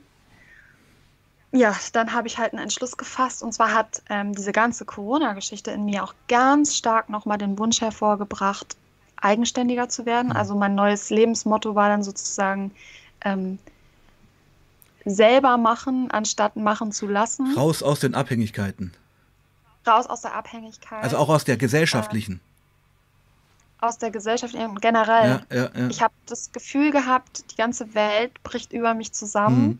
ja, dann habe ich halt einen Entschluss gefasst. Und zwar hat ähm, diese ganze Corona-Geschichte in mir auch ganz stark nochmal den Wunsch hervorgebracht, eigenständiger zu werden. Also mein neues Lebensmotto war dann sozusagen ähm, selber machen, anstatt machen zu lassen. Raus aus den Abhängigkeiten. Raus aus der Abhängigkeit. Also auch aus der gesellschaftlichen. aus der Gesellschaft und generell. Ja, ja, ja. Ich habe das Gefühl gehabt, die ganze Welt bricht über mich zusammen. Mhm.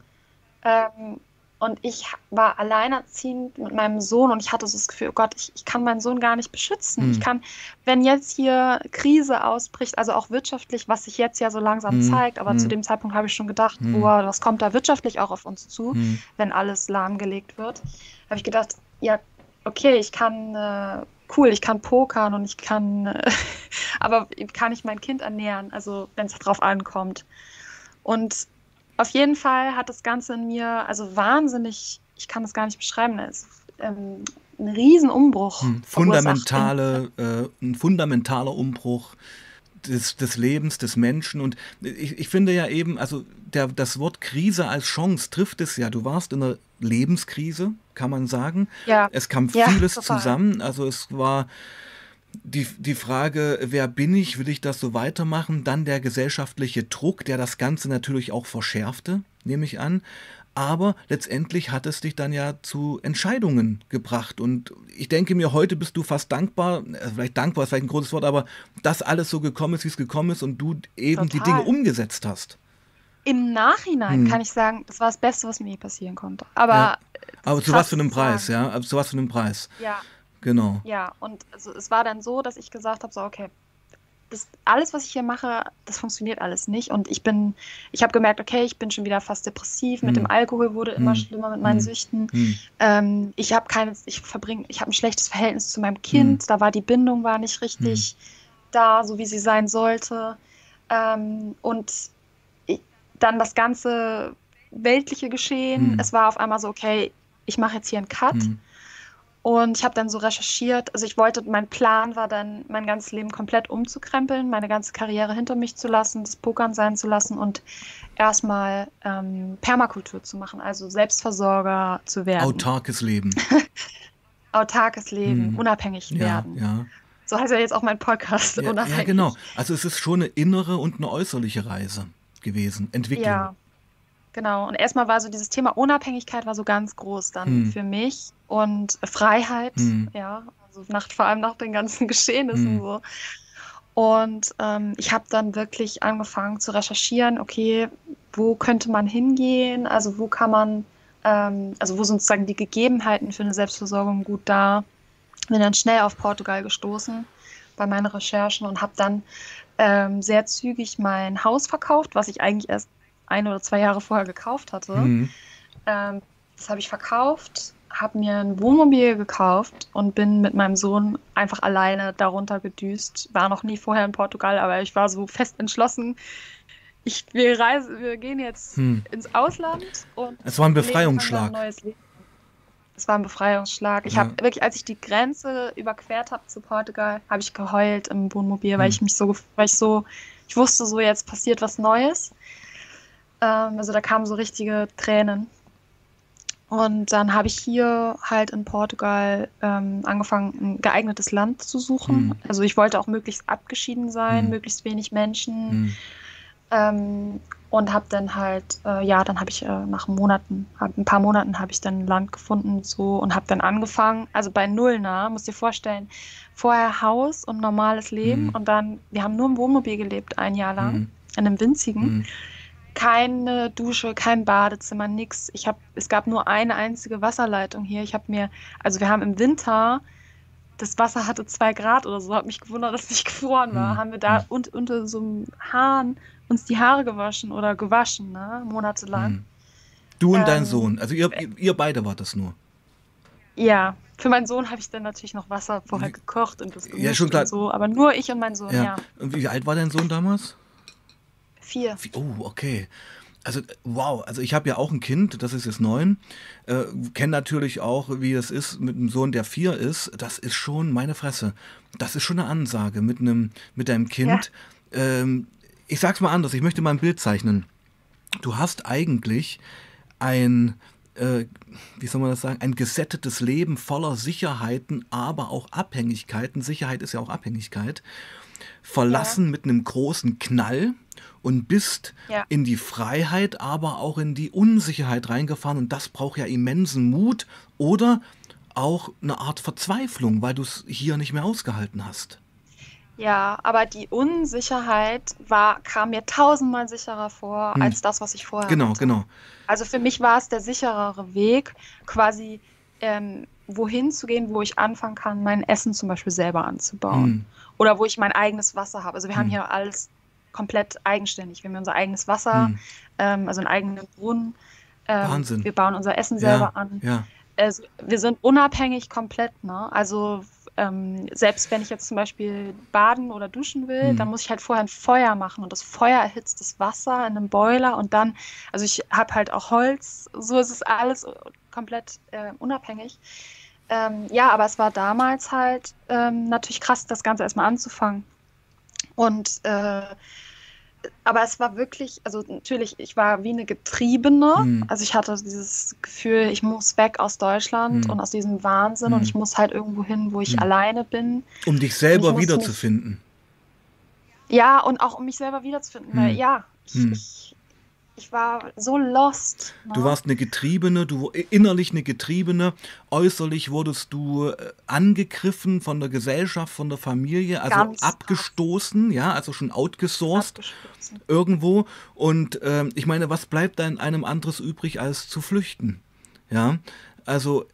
Ähm, und ich war alleinerziehend mit meinem Sohn und ich hatte so das Gefühl, oh Gott, ich, ich kann meinen Sohn gar nicht beschützen. Mhm. Ich kann, wenn jetzt hier Krise ausbricht, also auch wirtschaftlich, was sich jetzt ja so langsam Mhm. zeigt, aber Mhm. zu dem Zeitpunkt habe ich schon gedacht, Mhm. boah, was kommt da wirtschaftlich auch auf uns zu, Hm. wenn alles lahmgelegt wird. Habe ich gedacht, ja, okay, ich kann, äh, cool, ich kann pokern und ich kann, äh, aber kann ich mein Kind ernähren, also wenn es drauf ankommt. Und auf jeden Fall hat das Ganze in mir, also wahnsinnig, ich kann das gar nicht beschreiben, es ist ähm, ein Riesenumbruch. Hm. Fundamentale, äh, ein fundamentaler Umbruch des, des Lebens des Menschen. Und ich, ich finde ja eben, also der, das Wort Krise als Chance trifft es ja. Du warst in einer Lebenskrise, kann man sagen. Ja, Es kam Ja, vieles total. zusammen. Also es war die, die Frage, wer bin ich, will ich das so weitermachen? Dann der gesellschaftliche Druck, der das Ganze natürlich auch verschärfte, nehme ich an. Aber letztendlich hat es dich dann ja zu Entscheidungen gebracht. Und ich denke mir, heute bist du fast dankbar, äh, vielleicht dankbar ist vielleicht ein großes Wort, aber dass alles so gekommen ist, wie es gekommen ist und du eben die Total. Dinge umgesetzt hast. im Nachhinein Hm. kann ich sagen, das war das Beste, was mir je passieren konnte. Aber Ja. Aber zu was für einem Preis, sagen. ja? Aber Zu was für einem Preis. ja, Genau. Ja, und also es war dann so, dass ich gesagt habe, so, okay, das, alles, was ich hier mache, das funktioniert alles nicht. Und ich bin, ich habe gemerkt, okay, ich bin schon wieder fast depressiv. Mit Hm. dem Alkohol wurde immer Hm. schlimmer mit meinen Hm. Süchten. Hm. Ähm, ich habe keine, ich verbringe, ich habe ein schlechtes Verhältnis zu meinem Kind. Da war die Bindung war nicht richtig da, so wie sie sein sollte. Ähm, und ich, dann das ganze weltliche Geschehen. Hm. Es war auf einmal so, okay, ich mache jetzt hier einen Cut. Und ich habe dann so recherchiert. Also ich wollte, mein Plan war dann, mein ganzes Leben komplett umzukrempeln, meine ganze Karriere hinter mich zu lassen, das Pokern sein zu lassen und erstmal ähm, Permakultur zu machen, also Selbstversorger zu werden. Autarkes Leben. Autarkes Leben, Hm. unabhängig Ja, werden. ja. So heißt ja jetzt auch mein Podcast, Ja, unabhängig. ja, genau. Also es ist schon eine innere und eine äußerliche Reise gewesen. Entwicklung. Ja, genau. Und erstmal war so dieses Thema Unabhängigkeit war so ganz groß dann Hm. für mich und Freiheit, Hm. ja, also nach, vor allem nach den ganzen Geschehnissen Hm. so. Und ähm, ich habe dann wirklich angefangen zu recherchieren, okay, wo könnte man hingehen, also wo kann man, ähm, also wo sind sozusagen die Gegebenheiten für eine Selbstversorgung gut da. Bin dann schnell auf Portugal gestoßen bei meinen Recherchen und habe dann ähm, sehr zügig mein Haus verkauft, was ich eigentlich erst ein oder zwei Jahre vorher gekauft hatte. Hm. Ähm, das habe ich verkauft, habe mir ein Wohnmobil gekauft und bin mit meinem Sohn einfach alleine darunter gedüst. War noch nie vorher in Portugal, aber ich war so fest entschlossen. Ich, wir, reisen, wir gehen jetzt Hm. ins Ausland und Es war ein Befreiungsschlag. Es war ein Befreiungsschlag. Ich Ja. habe wirklich, als ich die Grenze überquert habe zu Portugal, habe ich geheult im Wohnmobil, weil Hm. ich mich so, weil ich so, ich wusste so, jetzt passiert was Neues. Ähm, also da kamen so richtige Tränen. Und dann habe ich hier halt in Portugal ähm, angefangen, ein geeignetes Land zu suchen. Hm. Also ich wollte auch möglichst abgeschieden sein, Hm. möglichst wenig Menschen. Hm. Ähm, und habe dann halt, äh, ja, dann habe ich äh, nach Monaten, hab, ein paar Monaten habe ich dann ein Land gefunden so und habe dann angefangen, also bei Null nah, musst dir vorstellen, vorher Haus und normales Leben Mhm. und dann, wir haben nur im Wohnmobil gelebt, ein Jahr lang, Hm. in einem winzigen. Keine Dusche, kein Badezimmer, nix. Ich habe, es gab nur eine einzige Wasserleitung hier. Ich habe mir, also wir haben im Winter, das Wasser hatte zwei Grad oder so, habe mich gewundert, dass es nicht gefroren war. Hm. Haben wir da und, unter so einem Hahn uns die Haare gewaschen oder gewaschen, ne, monatelang. Hm. Du und dein Ähm, Sohn. Also ihr, ihr, ihr beide wart das nur. Ja, für meinen Sohn habe ich dann natürlich noch Wasser vorher gekocht und das Ja, gemischt schon klar. und so, aber nur ich und mein Sohn, ja. Ja. Und wie alt war dein Sohn damals? Vier. Oh, okay. Also wow, also ich habe ja auch ein Kind, das ist jetzt neun, äh, kenne natürlich auch, wie es ist mit einem Sohn, der vier ist. Das ist schon meine Fresse. Das ist schon eine Ansage mit einem mit deinem Kind. Ja. Ähm, ich sag's mal anders. Ich möchte mal ein Bild zeichnen. Du hast eigentlich ein äh, wie soll man das sagen, ein gesättetes Leben voller Sicherheiten, aber auch Abhängigkeiten. Sicherheit ist ja auch Abhängigkeit. Verlassen ja. mit einem großen Knall und bist ja. in die Freiheit, aber auch in die Unsicherheit reingefahren. Und das braucht ja immensen Mut oder auch eine Art Verzweiflung, weil du es hier nicht mehr ausgehalten hast. Ja, aber die Unsicherheit war, kam mir tausendmal sicherer vor hm. als das, was ich vorher Genau, hatte. genau. Also für mich war es der sicherere Weg, quasi ähm, wohin zu gehen, wo ich anfangen kann, mein Essen zum Beispiel selber anzubauen. Hm. Oder wo ich mein eigenes Wasser habe. Also wir hm. haben hier alles komplett eigenständig. Wir haben unser eigenes Wasser, hm. ähm, also einen eigenen Brunnen. Ähm, Wahnsinn. Wir bauen unser Essen selber ja, an. Ja. Also wir sind unabhängig komplett. Ne? Also ähm, selbst wenn ich jetzt zum Beispiel baden oder duschen will, mhm. dann muss ich halt vorher ein Feuer machen und das Feuer erhitzt das Wasser in einem Boiler und dann, also ich habe halt auch Holz, so ist es alles komplett äh, unabhängig. Ähm, ja, aber es war damals halt ähm, natürlich krass, das Ganze erstmal anzufangen. Und äh, aber es war wirklich, also natürlich, ich war wie eine Getriebene. Hm. Also ich hatte dieses Gefühl, ich muss weg aus Deutschland hm. und aus diesem Wahnsinn hm. und ich muss halt irgendwo hin, wo ich hm. alleine bin. Um dich selber wiederzufinden. Ja, und auch um mich selber wiederzufinden, weil hm. ja, ich, hm. ich ich war so lost. Ne? Du warst eine Getriebene, du innerlich eine Getriebene, äußerlich wurdest du äh, angegriffen von der Gesellschaft, von der Familie, also Ganz abgestoßen, ja, also schon outgesourced irgendwo. Und äh, ich meine, was bleibt da in einem anderes übrig, als zu flüchten? Ja, also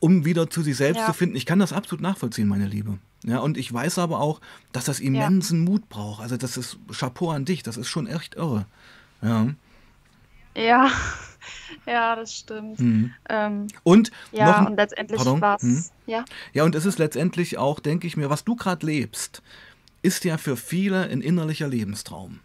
um wieder zu sich selbst ja. zu finden. Ich kann das absolut nachvollziehen, meine Liebe. Ja, und ich weiß aber auch, dass das immensen ja. Mut braucht. Also das ist Chapeau an dich, das ist schon echt irre. Ja. Ja, ja, das stimmt. Mhm. Ähm, und ja, noch, und letztendlich war es, mhm. ja. Ja, und es ist letztendlich auch, denke ich mir, was du gerade lebst, ist ja für viele ein innerlicher Lebenstraum,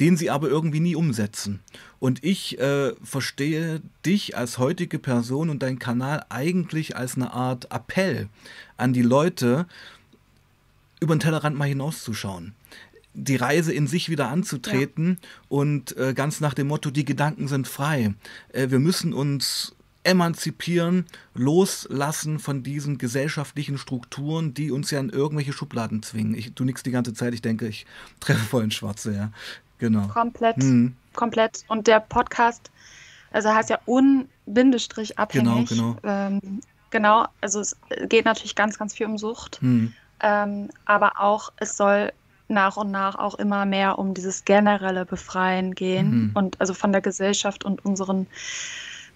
den sie aber irgendwie nie umsetzen. Und ich äh, verstehe dich als heutige Person und deinen Kanal eigentlich als eine Art Appell an die Leute, über den Tellerrand mal hinauszuschauen die Reise in sich wieder anzutreten ja. und äh, ganz nach dem Motto, die Gedanken sind frei. Äh, wir müssen uns emanzipieren, loslassen von diesen gesellschaftlichen Strukturen, die uns ja in irgendwelche Schubladen zwingen. Ich, du nix die ganze Zeit, ich denke, ich treffe voll ins Schwarze, ja. Genau. Komplett, hm. komplett. Und der Podcast, also heißt ja unbindestrich abhängig. Genau, genau. Ähm, genau, also es geht natürlich ganz, ganz viel um Sucht. Hm. Ähm, aber auch, es soll nach und nach auch immer mehr um dieses generelle Befreien gehen mhm. und also von der Gesellschaft und unseren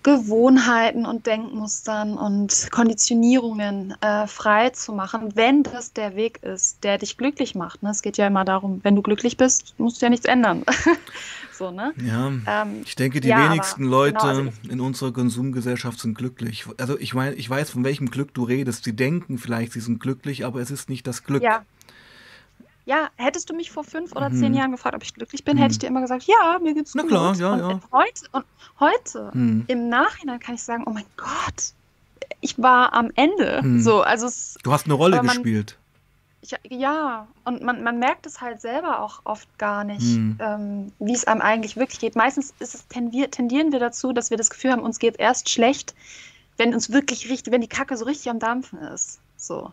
Gewohnheiten und Denkmustern und Konditionierungen äh, frei zu machen, wenn das der Weg ist, der dich glücklich macht. Ne? Es geht ja immer darum, wenn du glücklich bist, musst du ja nichts ändern. so, ne? Ja, ähm, ich denke, die ja, wenigsten aber, Leute genau, also in unserer Konsumgesellschaft sind glücklich. Also ich meine, ich weiß, von welchem Glück du redest. Sie denken vielleicht, sie sind glücklich, aber es ist nicht das Glück. Ja, ja, hättest du mich vor fünf oder zehn mhm. Jahren gefragt, ob ich glücklich bin, mhm. hätte ich dir immer gesagt, ja, mir geht's Na gut. klar, ja, und ja. Heute, und heute, mhm. im Nachhinein kann ich sagen, oh mein Gott, ich war am Ende. Mhm. So, also es, du hast eine Rolle man, gespielt. Ich, ja, und man, man merkt es halt selber auch oft gar nicht, mhm. ähm, wie es einem eigentlich wirklich geht. Meistens ist es, tendieren wir dazu, dass wir das Gefühl haben, uns geht erst schlecht, wenn uns wirklich richtig, wenn die Kacke so richtig am Dampfen ist. So.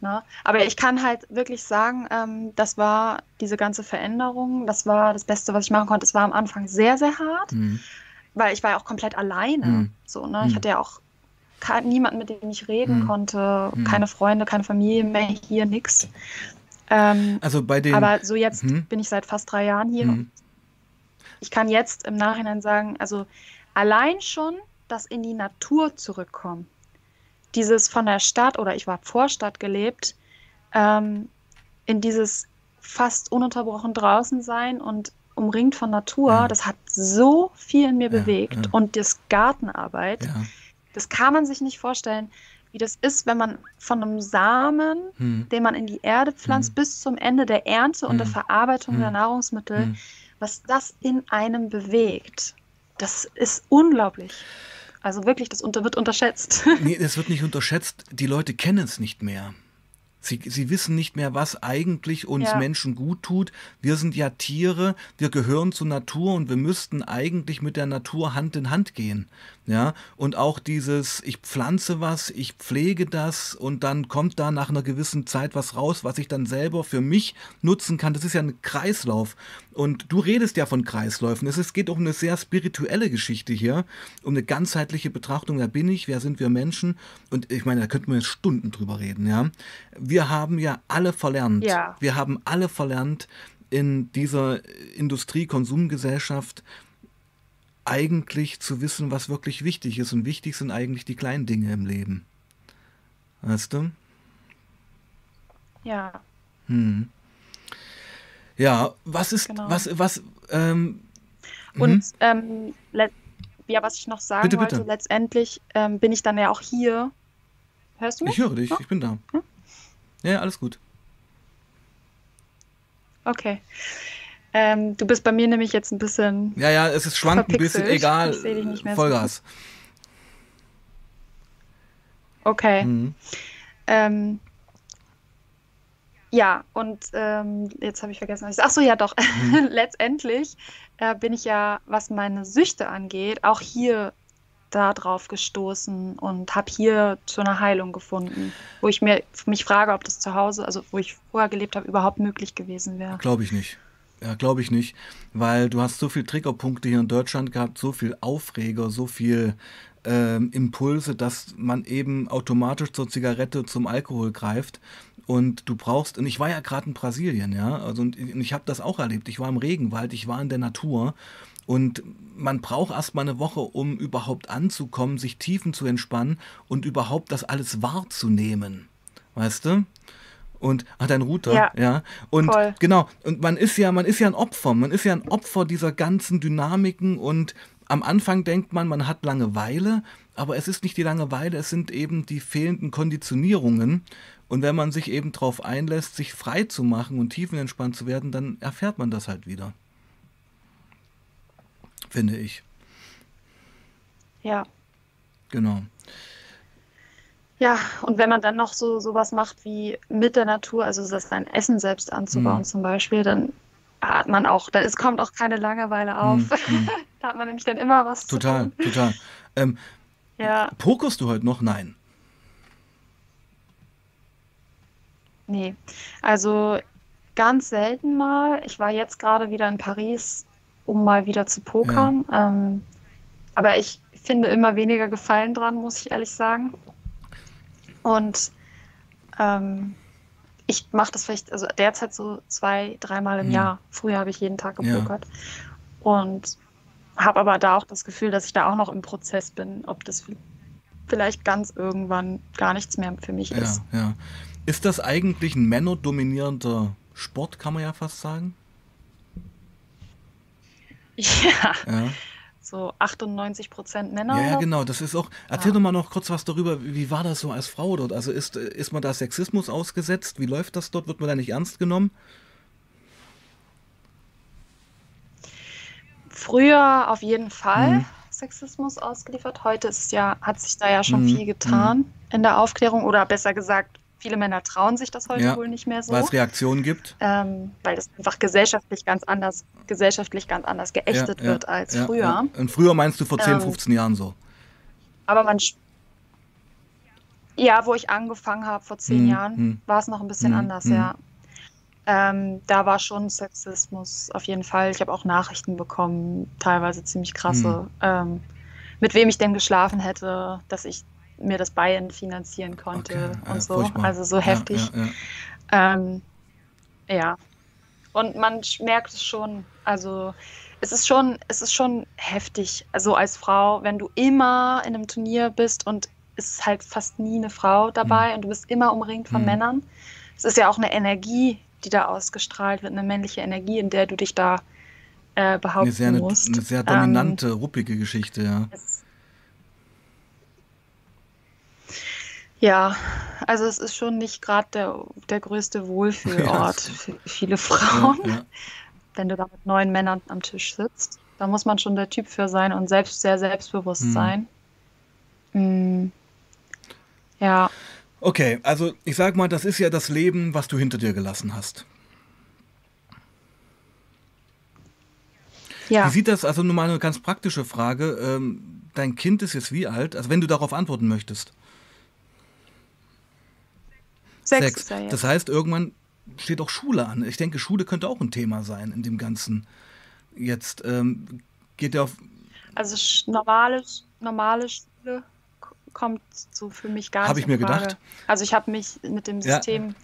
Ne? Aber ich kann halt wirklich sagen, ähm, das war diese ganze Veränderung, das war das Beste, was ich machen konnte. Es war am Anfang sehr, sehr hart, mhm. weil ich war ja auch komplett alleine. Mhm. So, ne? Ich mhm. hatte ja auch niemanden, mit dem ich reden mhm. konnte, mhm. keine Freunde, keine Familie mehr hier, nix. Ähm, also bei den, aber so jetzt mhm. bin ich seit fast drei Jahren hier. Ich kann jetzt im Nachhinein sagen, also allein schon das in die Natur zurückkommen dieses von der Stadt oder ich war Vorstadt gelebt, ähm, in dieses fast ununterbrochen draußen sein und umringt von Natur, ja. das hat so viel in mir ja, bewegt. Ja. Und das Gartenarbeit, das kann man sich nicht vorstellen, wie das ist, wenn man von einem Samen, hm. den man in die Erde pflanzt, hm. bis zum Ende der Ernte hm. und der hm. Verarbeitung der hm. Nahrungsmittel, hm. was das in einem bewegt, das ist unglaublich. Also wirklich, das unter, wird unterschätzt. Nee, es wird nicht unterschätzt. Die Leute kennen es nicht mehr. Sie, sie wissen nicht mehr, was eigentlich uns Ja. Menschen gut tut. Wir sind ja Tiere, wir gehören zur Natur und wir müssten eigentlich mit der Natur Hand in Hand gehen. Ja, und auch dieses, ich pflanze was, ich pflege das und dann kommt da nach einer gewissen Zeit was raus, was ich dann selber für mich nutzen kann. Das ist ja ein Kreislauf. Und du redest ja von Kreisläufen. Es geht um eine sehr spirituelle Geschichte hier, um eine ganzheitliche Betrachtung. Wer bin ich? Wer sind wir Menschen? Und ich meine, da könnten wir jetzt Stunden drüber reden, ja. Wir haben ja alle verlernt. Ja. Wir haben alle verlernt in dieser Industrie-Konsumgesellschaft eigentlich zu wissen, was wirklich wichtig ist. Und wichtig sind eigentlich die kleinen Dinge im Leben. Weißt du? Ja, Hm. Ja, was ist, Genau. was, was, ähm, und ähm, let- ja, was ich noch sagen Bitte, wollte, bitte. letztendlich ähm, bin ich dann ja auch hier. Hörst du mich? ich höre dich, Ja? ich bin da. Ja. Ja, alles gut. Okay. Ähm, du bist bei mir nämlich jetzt ein bisschen. Ja, ja, es ist schwankt ein bisschen, egal. Ich dich nicht mehr so Vollgas. Okay. Mhm. Ähm, ja, und ähm, jetzt habe ich vergessen, was ich. Ach so, ja, doch. Mhm. Letztendlich äh, bin ich ja, was meine Süchte angeht, auch hier da drauf gestoßen und habe hier zu einer Heilung gefunden, wo ich mir mich frage, ob das zu Hause, also wo ich vorher gelebt habe, überhaupt möglich gewesen wäre. Glaube ich nicht. Ja, glaube ich nicht. Weil du hast so viel Triggerpunkte hier in Deutschland gehabt, so viel Aufreger, so viel ähm, Impulse, dass man eben automatisch zur Zigarette, zum Alkohol greift. Und du brauchst, und ich war ja gerade in Brasilien, ja, also und ich habe das auch erlebt. Ich war im Regenwald, ich war in der Natur. Und man braucht erst mal eine Woche, um überhaupt anzukommen, sich tiefen zu entspannen und überhaupt das alles wahrzunehmen. Weißt du? Und ach, dein Router, Ja, ja. Und voll. genau, und man ist ja, man ist ja ein Opfer, man ist ja ein Opfer dieser ganzen Dynamiken und am Anfang denkt man, man hat Langeweile, aber es ist nicht die Langeweile, es sind eben die fehlenden Konditionierungen. Und wenn man sich eben darauf einlässt, sich frei zu machen und tiefenentspannt zu werden, dann erfährt man das halt wieder. Finde ich. Ja. Genau. Ja, und wenn man dann noch so sowas macht wie mit der Natur, also das sein Essen selbst anzubauen Mhm. zum Beispiel, dann hat man auch, dann es kommt auch keine Langeweile auf. Mhm, mhm. Da hat man nämlich dann immer was zu Total, tun. total. Ähm, Ja, pokerst du heute noch? Nein. nee. Also ganz selten mal. Ich war jetzt gerade wieder in Paris, um mal wieder zu pokern. Ähm, aber ich finde immer weniger Gefallen dran, muss ich ehrlich sagen. Und ähm, ich mache das vielleicht, also derzeit so zwei, dreimal im Hm. Jahr. Früher habe ich jeden Tag Ja. gepokert. Und habe aber da auch das Gefühl, dass ich da auch noch im Prozess bin, ob das vielleicht ganz irgendwann gar nichts mehr für mich Ja, ist. ja. Ist das eigentlich ein männerdominierender Sport, kann man ja fast sagen? Ja, Ja. so 98 Prozent Männer. Ja, ja, genau. Das ist auch. Erzähl Ja. doch mal noch kurz was darüber. Wie war das so als Frau dort? Also ist, ist man da Sexismus ausgesetzt? Wie läuft das dort? Wird man da nicht ernst genommen? Früher auf jeden Fall Mhm. Sexismus ausgeliefert. Heute ist ja, hat sich da ja schon Mhm, viel getan in der Aufklärung. Oder besser gesagt, viele Männer trauen sich das heute Ja, wohl nicht mehr so. Weil es Reaktionen gibt? ähm, weil das einfach gesellschaftlich ganz anders, gesellschaftlich ganz anders geächtet Ja, ja, wird als früher. Und früher meinst du vor 10, Ähm, 15 Jahren so? Aber man, ja, wo ich angefangen habe vor zehn Hm, Jahren, hm. war es noch ein bisschen Hm, anders, hm. ja. Ähm, da war schon Sexismus auf jeden Fall. Ich habe auch Nachrichten bekommen, teilweise ziemlich krasse, ähm, mit wem ich denn geschlafen hätte, dass ich mir das Buy-in finanzieren konnte Okay, ja, und so. furchtbar. Also so Ja, heftig. Ja, ja. Ähm, ja. Und man merkt es schon, also es ist schon, es ist schon heftig, also als Frau, wenn du immer in einem Turnier bist und es ist halt fast nie eine Frau dabei und du bist immer umringt von Mhm. Männern. Es ist ja auch eine Energie, die da ausgestrahlt wird, eine männliche Energie, in der du dich da äh, Eine behaupten sehr, eine, musst. eine sehr Ähm, dominante, ruppige Geschichte, ja. es- Ja, also es ist schon nicht gerade der, der größte Wohlfühlort für viele Frauen. Ja, ja. wenn du da mit neun Männern am Tisch sitzt. Da muss man schon der Typ für sein und selbst sehr selbstbewusst mhm. sein. Mhm. Ja. Okay, also ich sag mal, das ist ja das Leben, was du hinter dir gelassen hast. Ja. Wie sieht das, also nur mal eine ganz praktische Frage, ähm, dein Kind ist jetzt wie alt? Also wenn du darauf antworten möchtest. Sechs. Sechs. Das heißt, irgendwann steht auch Schule an. Ich denke, Schule könnte auch ein Thema sein in dem Ganzen. Jetzt ähm, geht er auf. Also normale, normale Schule kommt so für mich gar nicht. Habe ich mir Frage. gedacht. Also ich habe mich mit dem System,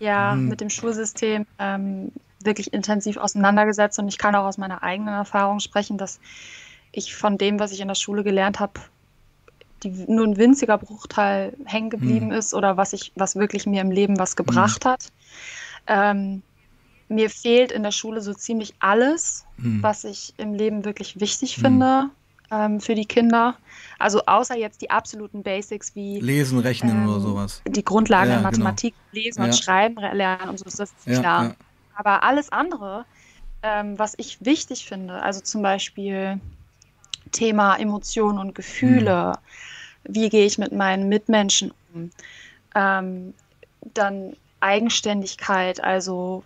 ja, ja hm. mit dem Schulsystem ähm, wirklich intensiv auseinandergesetzt und ich kann auch aus meiner eigenen Erfahrung sprechen, dass ich von dem, was ich in der Schule gelernt habe, nur ein winziger Bruchteil hängen geblieben hm. ist oder was ich, was wirklich mir im Leben was gebracht hm. hat. Ähm, mir fehlt in der Schule so ziemlich alles, hm. was ich im Leben wirklich wichtig finde ähm, für die Kinder. Also außer jetzt die absoluten Basics wie Lesen, Rechnen ähm, oder sowas. Die Grundlagen ja, der genau. Mathematik, genau. Lesen ja. und Schreiben lernen und so, das ist ja, klar. Aber alles andere, ähm, was ich wichtig finde, also zum Beispiel Thema Emotionen und Gefühle, mhm. wie gehe ich mit meinen Mitmenschen um, ähm, dann Eigenständigkeit, also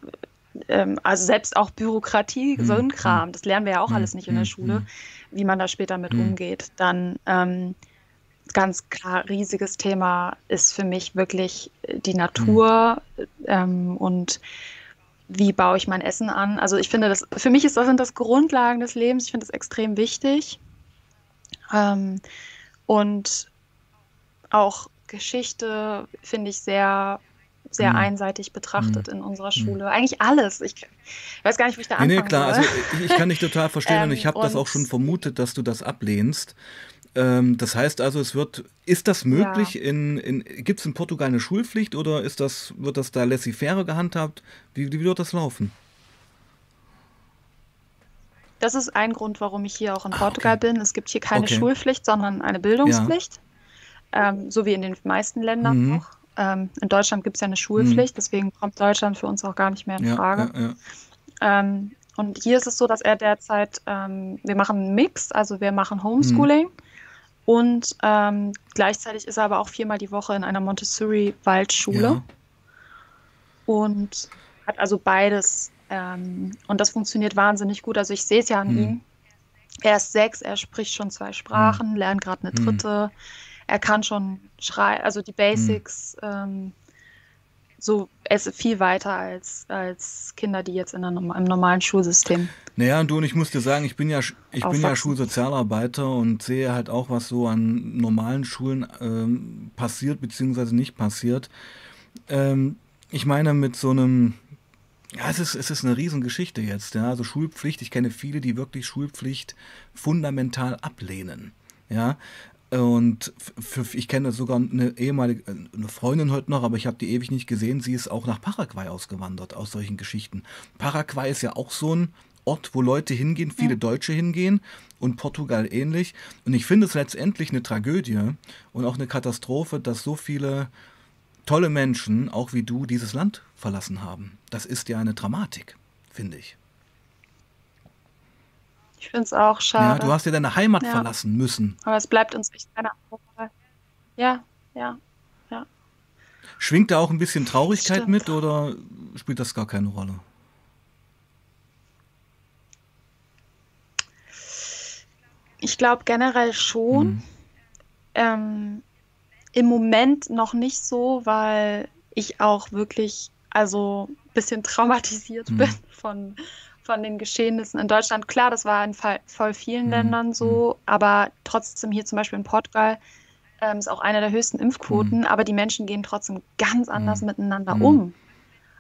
ähm, also selbst auch Bürokratie, mhm. so ein Kram, das lernen wir ja auch mhm. alles nicht in der mhm. Schule, wie man da später mit umgeht. Dann ähm, ganz klar, riesiges Thema ist für mich wirklich die Natur ähm, und wie baue ich mein Essen an. Also ich finde, das, für mich ist das, sind das Grundlagen des Lebens. Ich finde das extrem wichtig. Ähm, und auch Geschichte finde ich sehr sehr mhm. einseitig betrachtet mhm. in unserer mhm. Schule. Eigentlich alles. Ich weiß gar nicht, wie ich da anfangen Nee, nee klar. Also ich, ich, kann dich total verstehen ähm, und ich habe das auch schon vermutet, dass du das ablehnst. Ähm, das heißt also, es wird, ist das möglich ja. in, in gibt es in Portugal eine Schulpflicht oder ist das, wird das da laissez-faire gehandhabt? Wie, wie wird das laufen? Das ist ein Grund, warum ich hier auch in ah, Portugal okay. bin. Es gibt hier keine okay. Schulpflicht, sondern eine Bildungspflicht. Ja. Ähm, so wie in den meisten Ländern mhm. auch. Ähm, in Deutschland gibt es ja eine Schulpflicht, mhm. deswegen kommt Deutschland für uns auch gar nicht mehr in Frage. Ja, ja, ähm, und hier ist es so, dass er derzeit, ähm, wir machen einen Mix, also wir machen Homeschooling. Mhm. Und ähm, gleichzeitig ist er aber auch viermal die Woche in einer Montessori-Waldschule. Ja. Und hat also beides. Ähm, und das funktioniert wahnsinnig gut. Also ich sehe es ja an hm. ihm. Er ist sechs, er spricht schon zwei Sprachen, hm. lernt gerade eine hm. dritte. Er kann schon schreiben, also die Basics. Ähm, so es ist viel weiter als, als Kinder, die jetzt in einem, im normalen Schulsystem. Naja, und du und ich muss dir sagen, ich bin ja, ich bin ja Schulsozialarbeiter und sehe halt auch, was so an normalen Schulen ähm, passiert bzw. nicht passiert. Ähm, ich meine, mit so einem, ja, es ist, es ist eine Riesengeschichte jetzt. Ja? Also Schulpflicht, ich kenne viele, die wirklich Schulpflicht fundamental ablehnen. Ja, und für, ich kenne sogar eine ehemalige eine Freundin heute noch, aber ich habe die ewig nicht gesehen. Sie ist auch nach Paraguay ausgewandert aus solchen Geschichten. Paraguay ist ja auch so ein Ort, wo Leute hingehen, viele Deutsche hingehen und Portugal ähnlich. Und ich finde es letztendlich eine Tragödie und auch eine Katastrophe, dass so viele tolle Menschen, auch wie du, dieses Land verlassen haben. Das ist ja eine Dramatik, finde ich. Ich finde es auch schade. Ja, du hast ja deine Heimat ja. verlassen müssen. Aber es bleibt uns echt eine andere Ja, ja, ja. Schwingt da auch ein bisschen Traurigkeit mit oder spielt das gar keine Rolle? Ich glaube generell schon. Mhm. Ähm, Im Moment noch nicht so, weil ich auch wirklich also ein bisschen traumatisiert mhm. bin von, von den Geschehnissen in Deutschland. Klar, das war in voll vielen mhm. Ländern so, mhm. aber trotzdem hier zum Beispiel in Portugal ähm, ist auch eine der höchsten Impfquoten, mhm. aber die Menschen gehen trotzdem ganz anders mhm. miteinander mhm. um.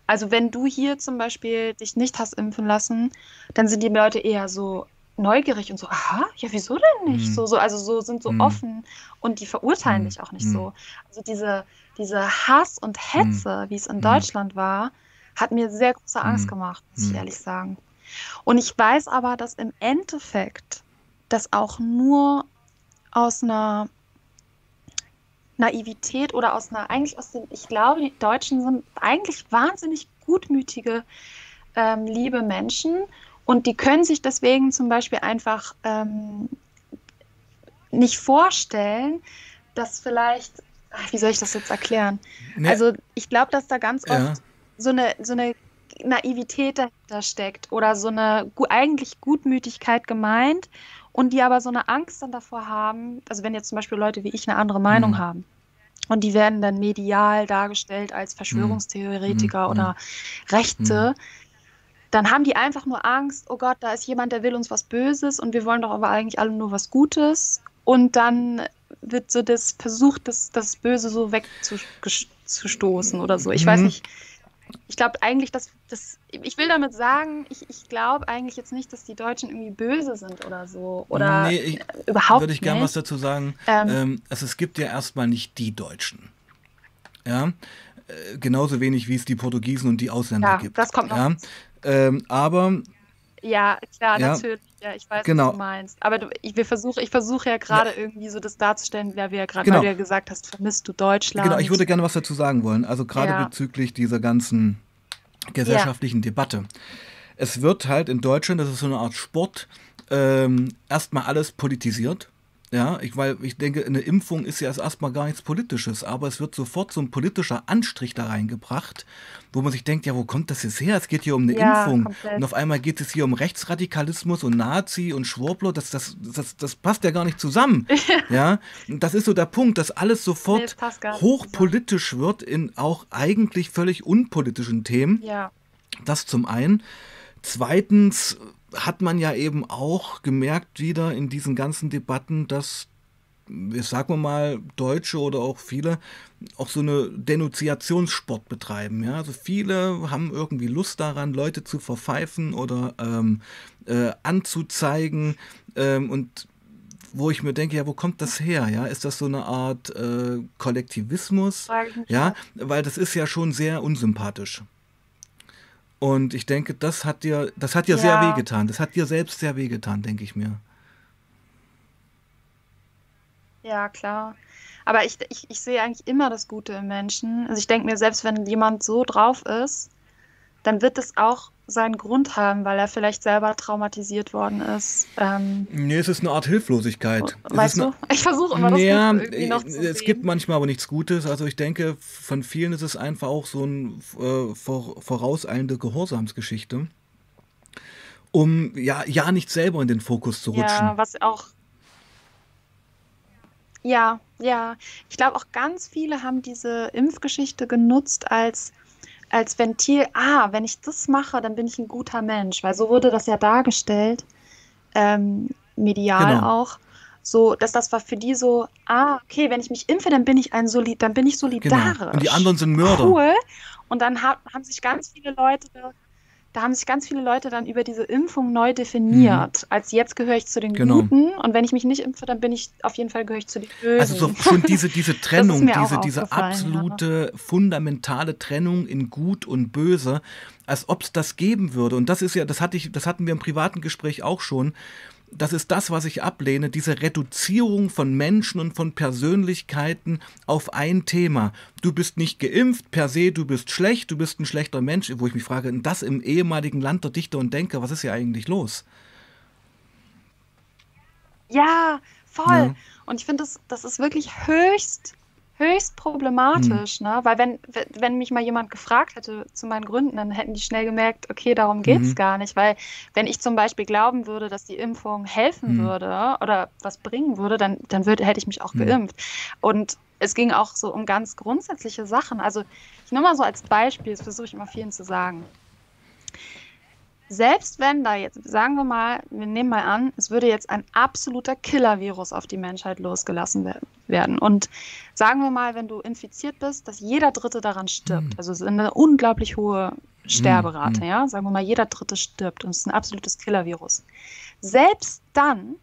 Also wenn du hier zum Beispiel dich nicht hast impfen lassen, dann sind die Leute eher so neugierig und so, aha, ja, wieso denn nicht? Mhm. So, so, also so sind so offen und die verurteilen dich auch nicht so. Also diese, diese Hass und Hetze, wie es in Deutschland war, hat mir sehr große Angst gemacht, muss ich ehrlich sagen. Und ich weiß aber, dass im Endeffekt das auch nur aus einer Naivität oder aus einer, eigentlich aus dem, ich glaube, die Deutschen sind eigentlich wahnsinnig gutmütige ähm, liebe Menschen und die können sich deswegen zum Beispiel einfach ähm, nicht vorstellen, dass vielleicht, ach, wie soll ich das jetzt erklären? Ne, Also ich glaube, dass da ganz ja, oft so eine, so eine Naivität dahinter steckt oder so eine eigentlich Gutmütigkeit gemeint und die aber so eine Angst dann davor haben, also wenn jetzt zum Beispiel Leute wie ich eine andere Meinung hm, haben und die werden dann medial dargestellt als hm, hm, Verschwörungstheoretiker hm, oder Rechte, dann haben die einfach nur Angst, oh Gott, da ist jemand, der will uns was Böses und wir wollen doch aber eigentlich alle nur was Gutes. Und dann wird so das versucht, das, das Böse so wegzustoßen oder so. Ich weiß hm. nicht. Ich glaube eigentlich, dass das, ich will damit sagen, ich, ich glaube eigentlich jetzt nicht, dass die Deutschen irgendwie böse sind oder so. Oder Nee, ich, überhaupt würde ich gern was dazu sagen. Ähm, Ähm, also es gibt ja erstmal nicht die Deutschen. Ja, äh, genauso wenig wie es die Portugiesen und die Ausländer ja, gibt. das kommt noch Ja. Ähm, aber Ja, klar, ja, natürlich. Ja, ich weiß, was du genau, meinst. Aber du, ich, wir versuch, ich versuche ja ja, gerade irgendwie so das darzustellen, weil wir ja gerade, weil du genau, ja gesagt hast, vermisst du genau. Ich Deutschland. würde gerne was dazu sagen wollen. Also gerade Ja, bezüglich dieser ganzen ja, gesellschaftlichen Debatte. Es wird halt in Deutschland, das ist so eine Art Sport, ähm, erstmal alles politisiert. Ja, ich, weil ich denke, eine Impfung ist ja erst erstmal gar nichts Politisches, aber es wird sofort so ein politischer Anstrich da reingebracht, wo man sich denkt, ja, wo kommt das jetzt her? Es geht hier um eine ja, Impfung. Und komplett. auf einmal geht es hier um Rechtsradikalismus und Nazi und Schwurbler. Das, das, das, das passt ja gar nicht zusammen. Ja, und das ist so der Punkt, dass alles Nee, es sofort zusammen. hochpolitisch wird in auch eigentlich völlig unpolitischen Themen. Ja, Das zum einen. Zweitens hat man ja eben auch gemerkt wieder in diesen ganzen Debatten, dass, sagen wir mal, Deutsche oder auch viele auch so eine Denunziationssport betreiben. Ja? Also viele haben irgendwie Lust daran, Leute zu verpfeifen oder ähm, äh, anzuzeigen. Ähm, und wo ich mir denke, ja, wo kommt das her? Ja, ist das so eine Art äh, Kollektivismus? Ja, weil das ist ja schon sehr unsympathisch. Und ich denke, das hat dir, das hat dir sehr Ja, wehgetan. Das hat dir selbst sehr wehgetan, denke ich mir. ja, klar. Aber ich, ich, ich sehe eigentlich immer das Gute im Menschen. Also ich denke mir, selbst wenn jemand so drauf ist, dann wird es auch seinen Grund haben, weil er vielleicht selber traumatisiert worden ist. Ähm, Nee, es ist eine Art Hilflosigkeit. Weißt eine, du? Ich versuche immer das ja, irgendwie noch zu es gibt manchmal aber nichts Gutes. Also ich denke, von vielen ist es einfach auch so eine äh, vor, vorauseilende Gehorsamsgeschichte, um ja, ja nicht selber in den Fokus zu Ja, rutschen. was auch, ja, ja. Ich glaube auch ganz viele haben diese Impfgeschichte genutzt als, als Ventil. Ah, wenn ich das mache, dann bin ich ein guter Mensch, weil so wurde das ja dargestellt, ähm, medial Genau. auch. So, dass das war für die so, ah, okay, wenn ich mich impfe, dann bin ich ein Soli dann bin ich Genau. Und die solidarisch. anderen sind Mörder. Cool. Und dann ha haben sich ganz viele Leute, da haben sich ganz viele Leute dann über diese Impfung neu Mhm. definiert. Als jetzt gehöre ich zu den Genau. Guten und wenn ich mich nicht impfe, dann bin ich auf jeden Fall gehöre ich zu den Also so Bösen. schon diese, diese Trennung, diese, diese ja. absolute fundamentale Trennung in Gut und Böse, als ob es das geben würde. Und das ist ja, das hatte ich, das hatten wir im privaten Gespräch auch schon. Das ist das, was ich ablehne, diese Reduzierung von Menschen und von Persönlichkeiten auf ein Thema. Du bist nicht geimpft, per se, du bist schlecht, du bist ein schlechter Mensch, wo ich mich frage, das im ehemaligen Land der Dichter und Denker, was ist hier eigentlich los? Ja, voll. Ja. Und ich finde, das, das ist wirklich höchst, höchst Hm. problematisch, ne? Weil wenn, wenn mich mal jemand gefragt hätte zu meinen Gründen, dann hätten die schnell gemerkt, okay, darum geht's Mhm. gar nicht. Weil wenn ich zum Beispiel glauben würde, dass die Impfung helfen Mhm. würde oder was bringen würde, dann, dann würde, hätte ich mich auch Mhm. geimpft. Und es ging auch so um ganz grundsätzliche Sachen. Also ich nehme mal so als Beispiel, das versuche ich immer vielen zu sagen. Selbst wenn da jetzt, sagen wir mal, wir nehmen mal an, es würde jetzt ein absoluter Killer-Virus auf die Menschheit losgelassen wer- werden. Und sagen wir mal, wenn du infiziert bist, dass jeder Dritte daran stirbt. Mhm. Also es ist eine unglaublich hohe Sterberate, Mhm. ja. Sagen wir mal, jeder Dritte stirbt und es ist ein absolutes Killer-Virus. Selbst dann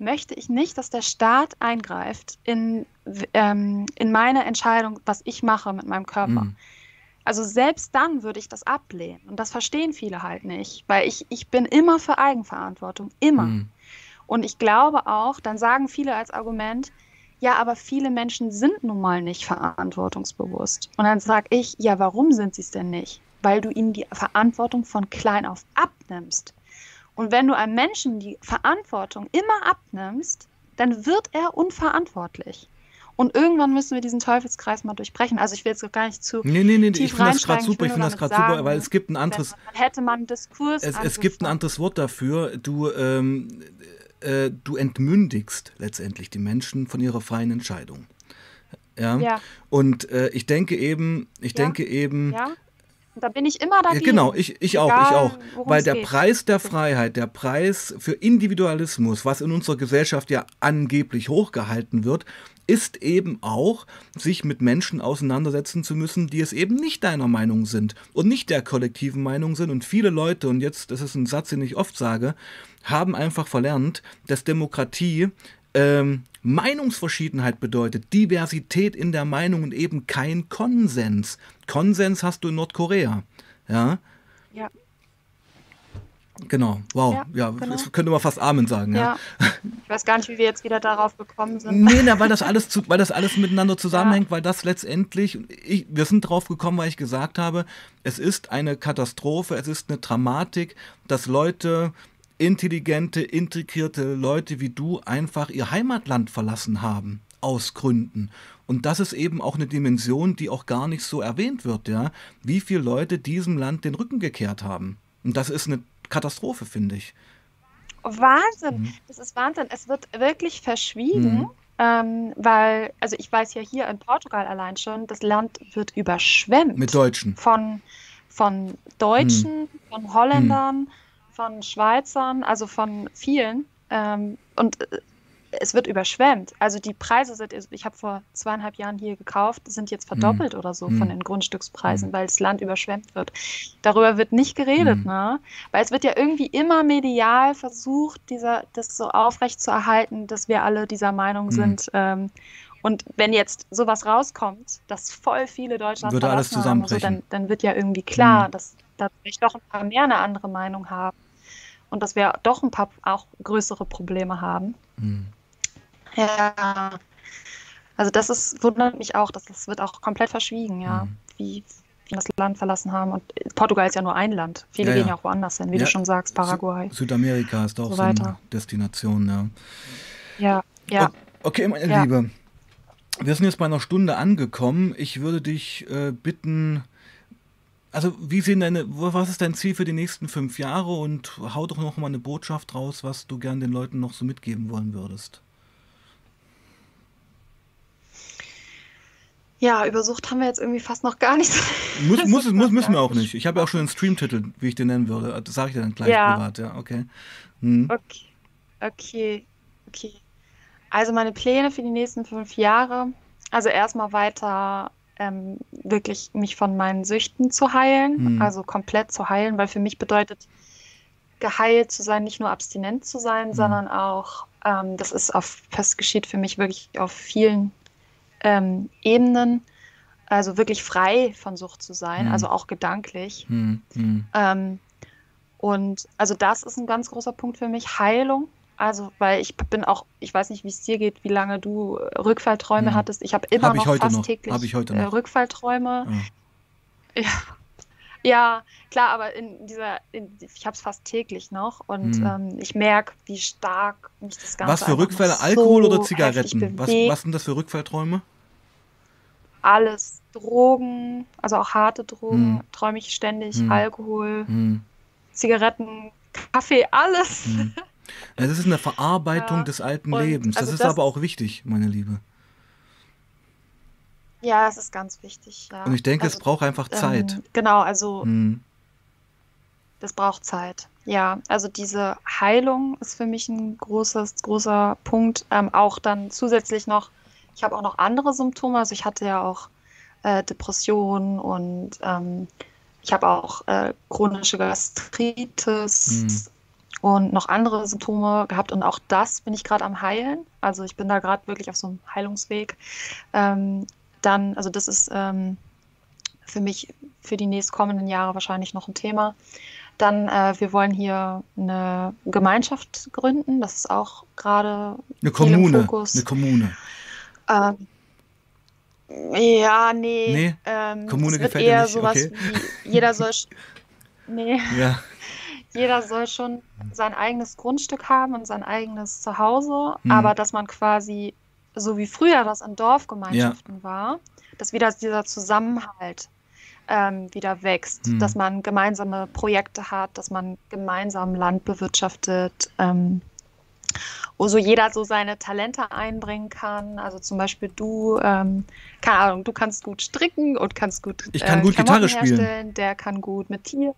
möchte ich nicht, dass der Staat eingreift in, ähm, in meine Entscheidung, was ich mache mit meinem Körper. Hm. Also selbst dann würde ich das ablehnen. Und das verstehen viele halt nicht, weil ich, ich bin immer für Eigenverantwortung, immer. Hm. Und ich glaube auch, dann sagen viele als Argument, ja, aber viele Menschen sind nun mal nicht verantwortungsbewusst. Und dann sage ich, ja, warum sind sie es denn nicht? weil du ihnen die Verantwortung von klein auf abnimmst. Und wenn du einem Menschen die Verantwortung immer abnimmst, dann wird er unverantwortlich. Und irgendwann müssen wir diesen Teufelskreis mal durchbrechen. Also ich will jetzt gar nicht zu. Nee, nee, nee, ich finde das gerade super, ich finde das gerade super, weil es gibt ein anderes. Hätte man Diskurs. Es, es gibt ein anderes Wort dafür. Du, ähm, äh, du entmündigst letztendlich die Menschen von ihrer freien Entscheidung. Ja. ja. Und äh, ich denke eben, ich ja. denke eben, ja. Da bin ich immer dagegen. Ja, genau, ich, ich auch, ich auch. Weil der geht. Preis der Freiheit, der Preis für Individualismus, was in unserer Gesellschaft ja angeblich hochgehalten wird, ist eben auch, sich mit Menschen auseinandersetzen zu müssen, die es eben nicht deiner Meinung sind und nicht der kollektiven Meinung sind. Und viele Leute, und jetzt, das ist ein Satz, den ich oft sage, haben einfach verlernt, dass Demokratie ähm, Meinungsverschiedenheit bedeutet, Diversität in der Meinung und eben kein Konsens. Konsens hast du in Nordkorea. Ja. Genau, wow, ja, ja genau. das könnte man fast Amen sagen. Ja. ja. Ich weiß gar nicht, wie wir jetzt wieder darauf gekommen sind. Nee, na, weil, das alles zu, weil das alles miteinander zusammenhängt, ja. weil das letztendlich, ich, wir sind drauf gekommen, weil ich gesagt habe, es ist eine Katastrophe, es ist eine Dramatik, dass Leute intelligente, integrierte Leute wie du einfach ihr Heimatland verlassen haben, aus Gründen. Und das ist eben auch eine Dimension, die auch gar nicht so erwähnt wird, ja, wie viele Leute diesem Land den Rücken gekehrt haben. Und das ist eine Katastrophe, finde ich. Wahnsinn, mhm. das ist Wahnsinn. Es wird wirklich verschwiegen. Mhm. Ähm, weil, also ich weiß ja hier in Portugal allein schon, das Land wird überschwemmt. Mit Deutschen. Von, von Deutschen, mhm. von Holländern, mhm von Schweizern, also von vielen. Ähm, und es wird überschwemmt. Also die Preise sind, ich habe vor zweieinhalb Jahren hier gekauft, sind jetzt verdoppelt mhm. oder so von hm. den Grundstückspreisen, mhm. weil das Land überschwemmt wird. Darüber wird nicht geredet, mhm. ne? Weil es wird ja irgendwie immer medial versucht, dieser, das so aufrecht zu erhalten, dass wir alle dieser Meinung hm. sind. Ähm, und wenn jetzt sowas rauskommt, dass voll viele Deutschland Würde alles zusammenbrechen. So, dann, dann, wird ja irgendwie klar, hm. dass da vielleicht doch ein paar mehr eine andere Meinung haben und dass wir doch ein paar auch größere Probleme haben. Ja. Also das ist, wundert mich auch, dass das wird auch komplett verschwiegen, ja, mhm. wie, wie das Land verlassen haben. Und Portugal ist ja nur ein Land. Viele ja, gehen ja auch woanders hin, wie ja. du schon sagst, Paraguay. Südamerika ist auch so, so eine Destination, ja. Ja, ja. Okay, meine. Liebe. Wir sind jetzt bei einer Stunde angekommen. Ich würde dich äh, bitten, also, wie sehen deine, was ist dein Ziel für die nächsten fünf Jahre und hau doch noch mal eine Botschaft raus, was du gern den Leuten noch so mitgeben wollen würdest. Ja, über Sucht haben wir jetzt irgendwie fast noch gar nichts. Muss, muss, muss, müssen wir auch nicht. Ich habe ja auch schon einen Streamtitel, wie ich den nennen würde. Das sage ich dir dann gleich ja. privat, ja, okay. Hm. Okay. Okay, okay. Also meine Pläne für die nächsten fünf Jahre. Also erstmal weiter ähm, wirklich mich von meinen Süchten zu heilen, mhm. also komplett zu heilen, weil für mich bedeutet geheilt zu sein, nicht nur abstinent zu sein, mhm. sondern auch, ähm, das ist auf, das geschieht für mich wirklich auf vielen ähm, Ebenen, also wirklich frei von Sucht zu sein, mhm. also auch gedanklich. Mhm. Ähm, und also das ist ein ganz großer Punkt für mich, Heilung also, weil ich bin auch, ich weiß nicht, wie es dir geht, wie lange du äh, Rückfallträume mhm. hattest. Ich habe immer hab noch fast noch. täglich ich äh. Rückfallträume. Ja. ja. ja. klar, aber in dieser, in, ich habe es fast täglich noch und mhm. ähm, ich merke, wie stark mich das Ganze. Was für Rückfälle? Alkohol so oder Zigaretten? Was, was sind das für Rückfallträume? Alles. Drogen, also auch harte Drogen, mhm. träume ich ständig, mhm. Alkohol, mhm. Zigaretten, Kaffee, alles. Das ist eine Verarbeitung ja. des alten und Lebens. Das also ist das, aber auch wichtig, meine Liebe. Ja, es ist ganz wichtig. Ja. Und ich denke, also, es braucht einfach ähm, Zeit. Ähm, genau, also das braucht Zeit. Ja, also diese Heilung ist für mich ein großes, großer Punkt. Ähm, auch dann zusätzlich noch, ich habe auch noch andere Symptome. Also ich hatte ja auch äh, Depressionen und ähm, ich habe auch äh, chronische Gastritis, hm und noch andere Symptome gehabt und auch das bin ich gerade am Heilen. Also ich bin da gerade wirklich auf so einem Heilungsweg. Ähm, dann, also das ist ähm, für mich für die nächstkommenden Jahre wahrscheinlich noch ein Thema. Dann, äh, wir wollen hier eine Gemeinschaft gründen. Das ist auch gerade eine Kommune. Eine Kommune. Ähm, Ja, nee. Nee? Ähm, Kommune gefällt dir eher nicht? sowas Okay. wie, jeder soll, nee, Ja. jeder soll schon sein eigenes Grundstück haben und sein eigenes Zuhause, Hm. aber dass man quasi, so wie früher das in Dorfgemeinschaften war, dass wieder dieser Zusammenhalt ähm, wieder wächst, Hm. dass man gemeinsame Projekte hat, dass man gemeinsam Land bewirtschaftet, ähm, wo so jeder so seine Talente einbringen kann. Also zum Beispiel du, ähm, keine Ahnung, du kannst gut stricken und kannst gut Ich kann äh, gut Gitarre spielen. herstellen, der kann gut mit Tieren.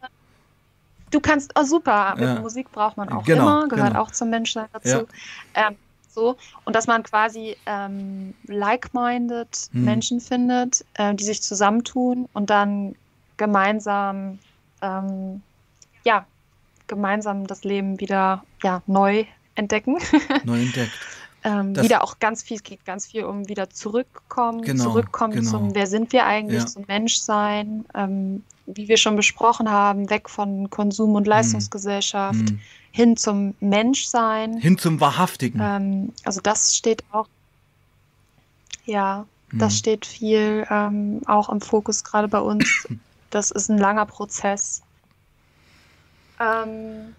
Du kannst, oh super, mit Ja. Musik braucht man auch Genau, immer, gehört genau. auch zum Menschsein dazu. Ja. Ähm, so, und dass man quasi ähm, like-minded Hm. Menschen findet, äh, die sich zusammentun und dann gemeinsam, ähm, ja, gemeinsam das Leben wieder ja, neu entdecken. Neu entdeckt. ähm, wieder auch ganz viel, es geht ganz viel um wieder zurückkommen, Genau, zurückkommen genau. zum, wer sind wir eigentlich, Ja. zum Menschsein, ähm, wie wir schon besprochen haben, weg von Konsum- und Leistungsgesellschaft Hm. hin zum Menschsein. Hin zum Wahrhaftigen. Ähm, also das steht auch, ja, Hm. das steht viel ähm, auch im Fokus gerade bei uns. Das ist ein langer Prozess. Ähm,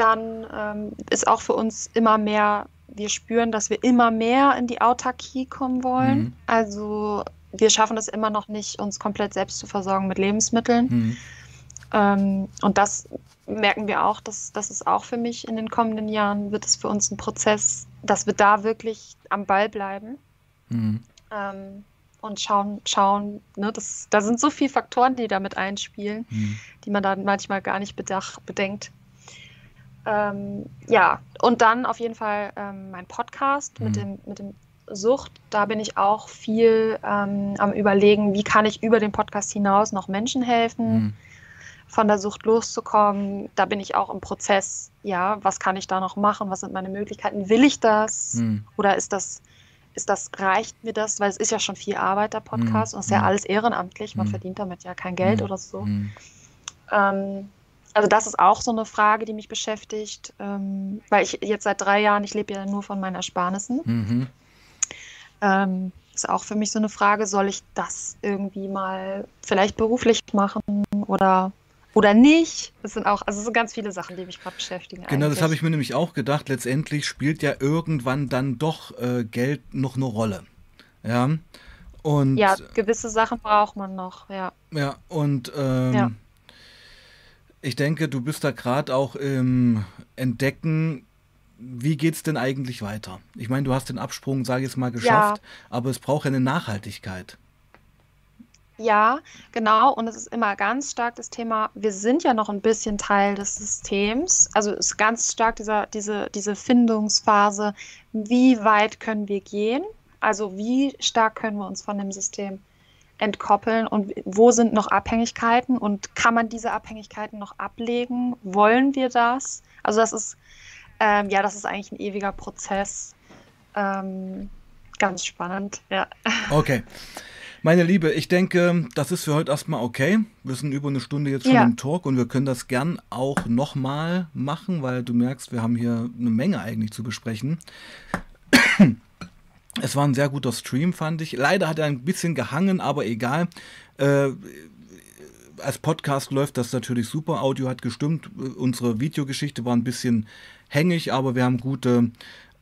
dann ähm, ist auch für uns immer mehr, wir spüren, dass wir immer mehr in die Autarkie kommen wollen. Mhm. Also wir schaffen es immer noch nicht, uns komplett selbst zu versorgen mit Lebensmitteln. Hm. Ähm, und das merken wir auch, dass das ist auch für mich in den kommenden Jahren, wird es für uns ein Prozess, dass wir da wirklich am Ball bleiben Hm. ähm, und schauen, schauen, ne, das, da sind so viele Faktoren, die damit einspielen, Hm. die man dann manchmal gar nicht bedach, bedenkt. Ähm, ja, und dann auf jeden Fall ähm, mein Podcast mit Mhm. dem, mit dem Sucht. Da bin ich auch viel ähm, am Überlegen, wie kann ich über den Podcast hinaus noch Menschen helfen Hm. von der Sucht loszukommen. Da bin ich auch im Prozess. Ja, was kann ich da noch machen? Was sind meine Möglichkeiten? Will ich das? Hm. Oder ist das, ist das, reicht mir das? Weil es ist ja schon viel Arbeit, der Podcast. Mhm. Und es ist ja Mhm. alles ehrenamtlich. Man Mhm. verdient damit ja kein Geld Mhm. oder so. Hm. Ähm, also das ist auch so eine Frage, die mich beschäftigt. Ähm, weil ich jetzt seit drei Jahren, ich lebe ja nur von meinen Ersparnissen. Mhm. Ähm, ist auch für mich so eine Frage, soll ich das irgendwie mal vielleicht beruflich machen oder, oder nicht? Das sind auch, also es sind ganz viele Sachen, die mich gerade beschäftigen. Genau, das eigentlich. habe ich mir nämlich auch gedacht. Letztendlich spielt ja irgendwann dann doch äh, Geld noch eine Rolle. Ja. Und Ja, gewisse Sachen braucht man noch, ja. Ja, und ähm, Ja. Ich denke, du bist da gerade auch im Entdecken, wie geht's denn eigentlich weiter? Ich meine, du hast den Absprung, sage ich jetzt mal, geschafft, aber es braucht ja eine Nachhaltigkeit. Ja, genau. Und es ist immer ganz stark das Thema, wir sind ja noch ein bisschen Teil des Systems. Also es ist ganz stark dieser, diese, diese Findungsphase, wie weit können wir gehen? Also wie stark können wir uns von dem System entkoppeln und wo sind noch Abhängigkeiten und kann man diese Abhängigkeiten noch ablegen? Wollen wir das? Also das ist, ähm, ja, das ist eigentlich ein ewiger Prozess. Ähm, ganz spannend, ja. Okay. Meine Liebe, ich denke, das ist für heute erstmal okay. Wir sind über eine Stunde jetzt schon Ja. im Talk und wir können das gern auch nochmal machen, weil du merkst, wir haben hier eine Menge eigentlich zu besprechen. Es war ein sehr guter Stream, fand ich. Leider hat er ein bisschen gehangen, aber egal. Äh, als Podcast läuft das natürlich super. Audio hat gestimmt. Unsere Videogeschichte war ein bisschen hängig, aber wir haben gute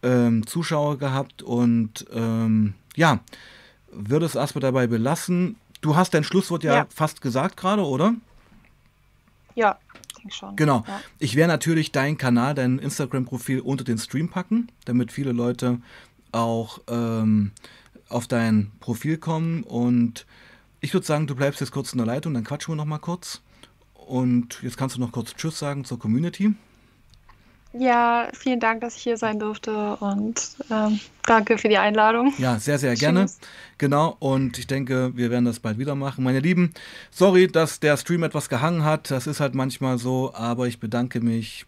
ähm, Zuschauer gehabt und ähm, ja, würde es erstmal dabei belassen. Du hast dein Schlusswort ja, Ja. fast gesagt gerade, oder? Ja, schon. Genau. Ja. Ich werde natürlich deinen Kanal, dein Instagram-Profil unter den Stream packen, damit viele Leute auch ähm, auf dein Profil kommen. Und ich würde sagen, du bleibst jetzt kurz in der Leitung, dann quatschen wir noch mal kurz. Und jetzt kannst du noch kurz Tschüss sagen zur Community. Ja, vielen Dank, dass ich hier sein durfte und ähm, danke für die Einladung. Ja, sehr, sehr gerne. Tschüss. Genau, und ich denke, wir werden das bald wieder machen. Meine Lieben, sorry, dass der Stream etwas gehangen hat. Das ist halt manchmal so, aber ich bedanke mich